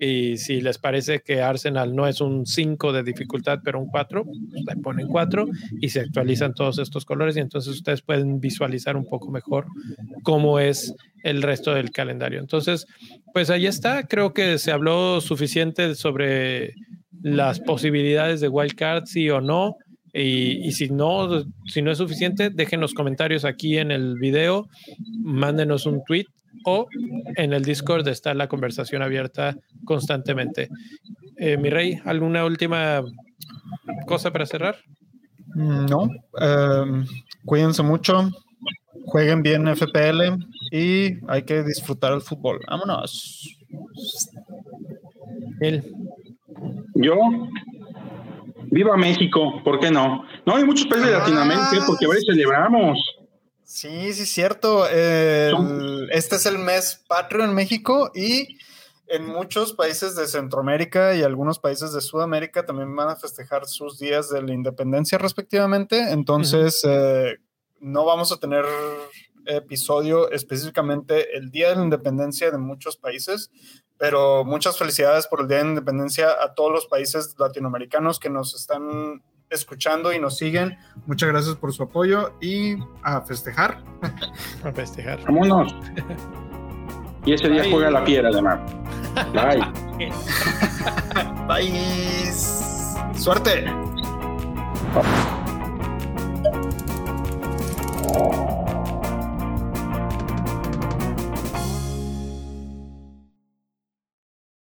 y si les parece que Arsenal no es un 5 de dificultad, pero un 4, pues le ponen 4 y se actualizan todos estos colores y entonces ustedes pueden visualizar un poco mejor cómo es el resto del calendario. Entonces, pues ahí está, creo que se habló suficiente sobre las posibilidades de wildcard, sí o no. Y, si no, si no es suficiente, dejen los comentarios aquí en el video, mándenos un tweet o en el Discord está la conversación abierta constantemente. Eh, mi rey, ¿alguna última cosa para cerrar? No, em, cuídense mucho, jueguen bien FPL y hay que disfrutar el fútbol. Vámonos. Yo Viva México, ¿por qué no? No, hay muchos países de Latinoamérica ah, porque hoy celebramos. Sí, sí, cierto. este es el mes patrio en México y en muchos países de Centroamérica y algunos países de Sudamérica también van a festejar sus días de la independencia respectivamente. Entonces, eh, no vamos a tener episodio específicamente el Día de la Independencia de muchos países, pero muchas felicidades por el Día de Independencia a todos los países latinoamericanos que nos están escuchando y nos siguen. Muchas gracias por su apoyo y a festejar. A festejar. Vámonos. Y ese día juega la piedra, además. Bye. Bye. Suerte. Oh.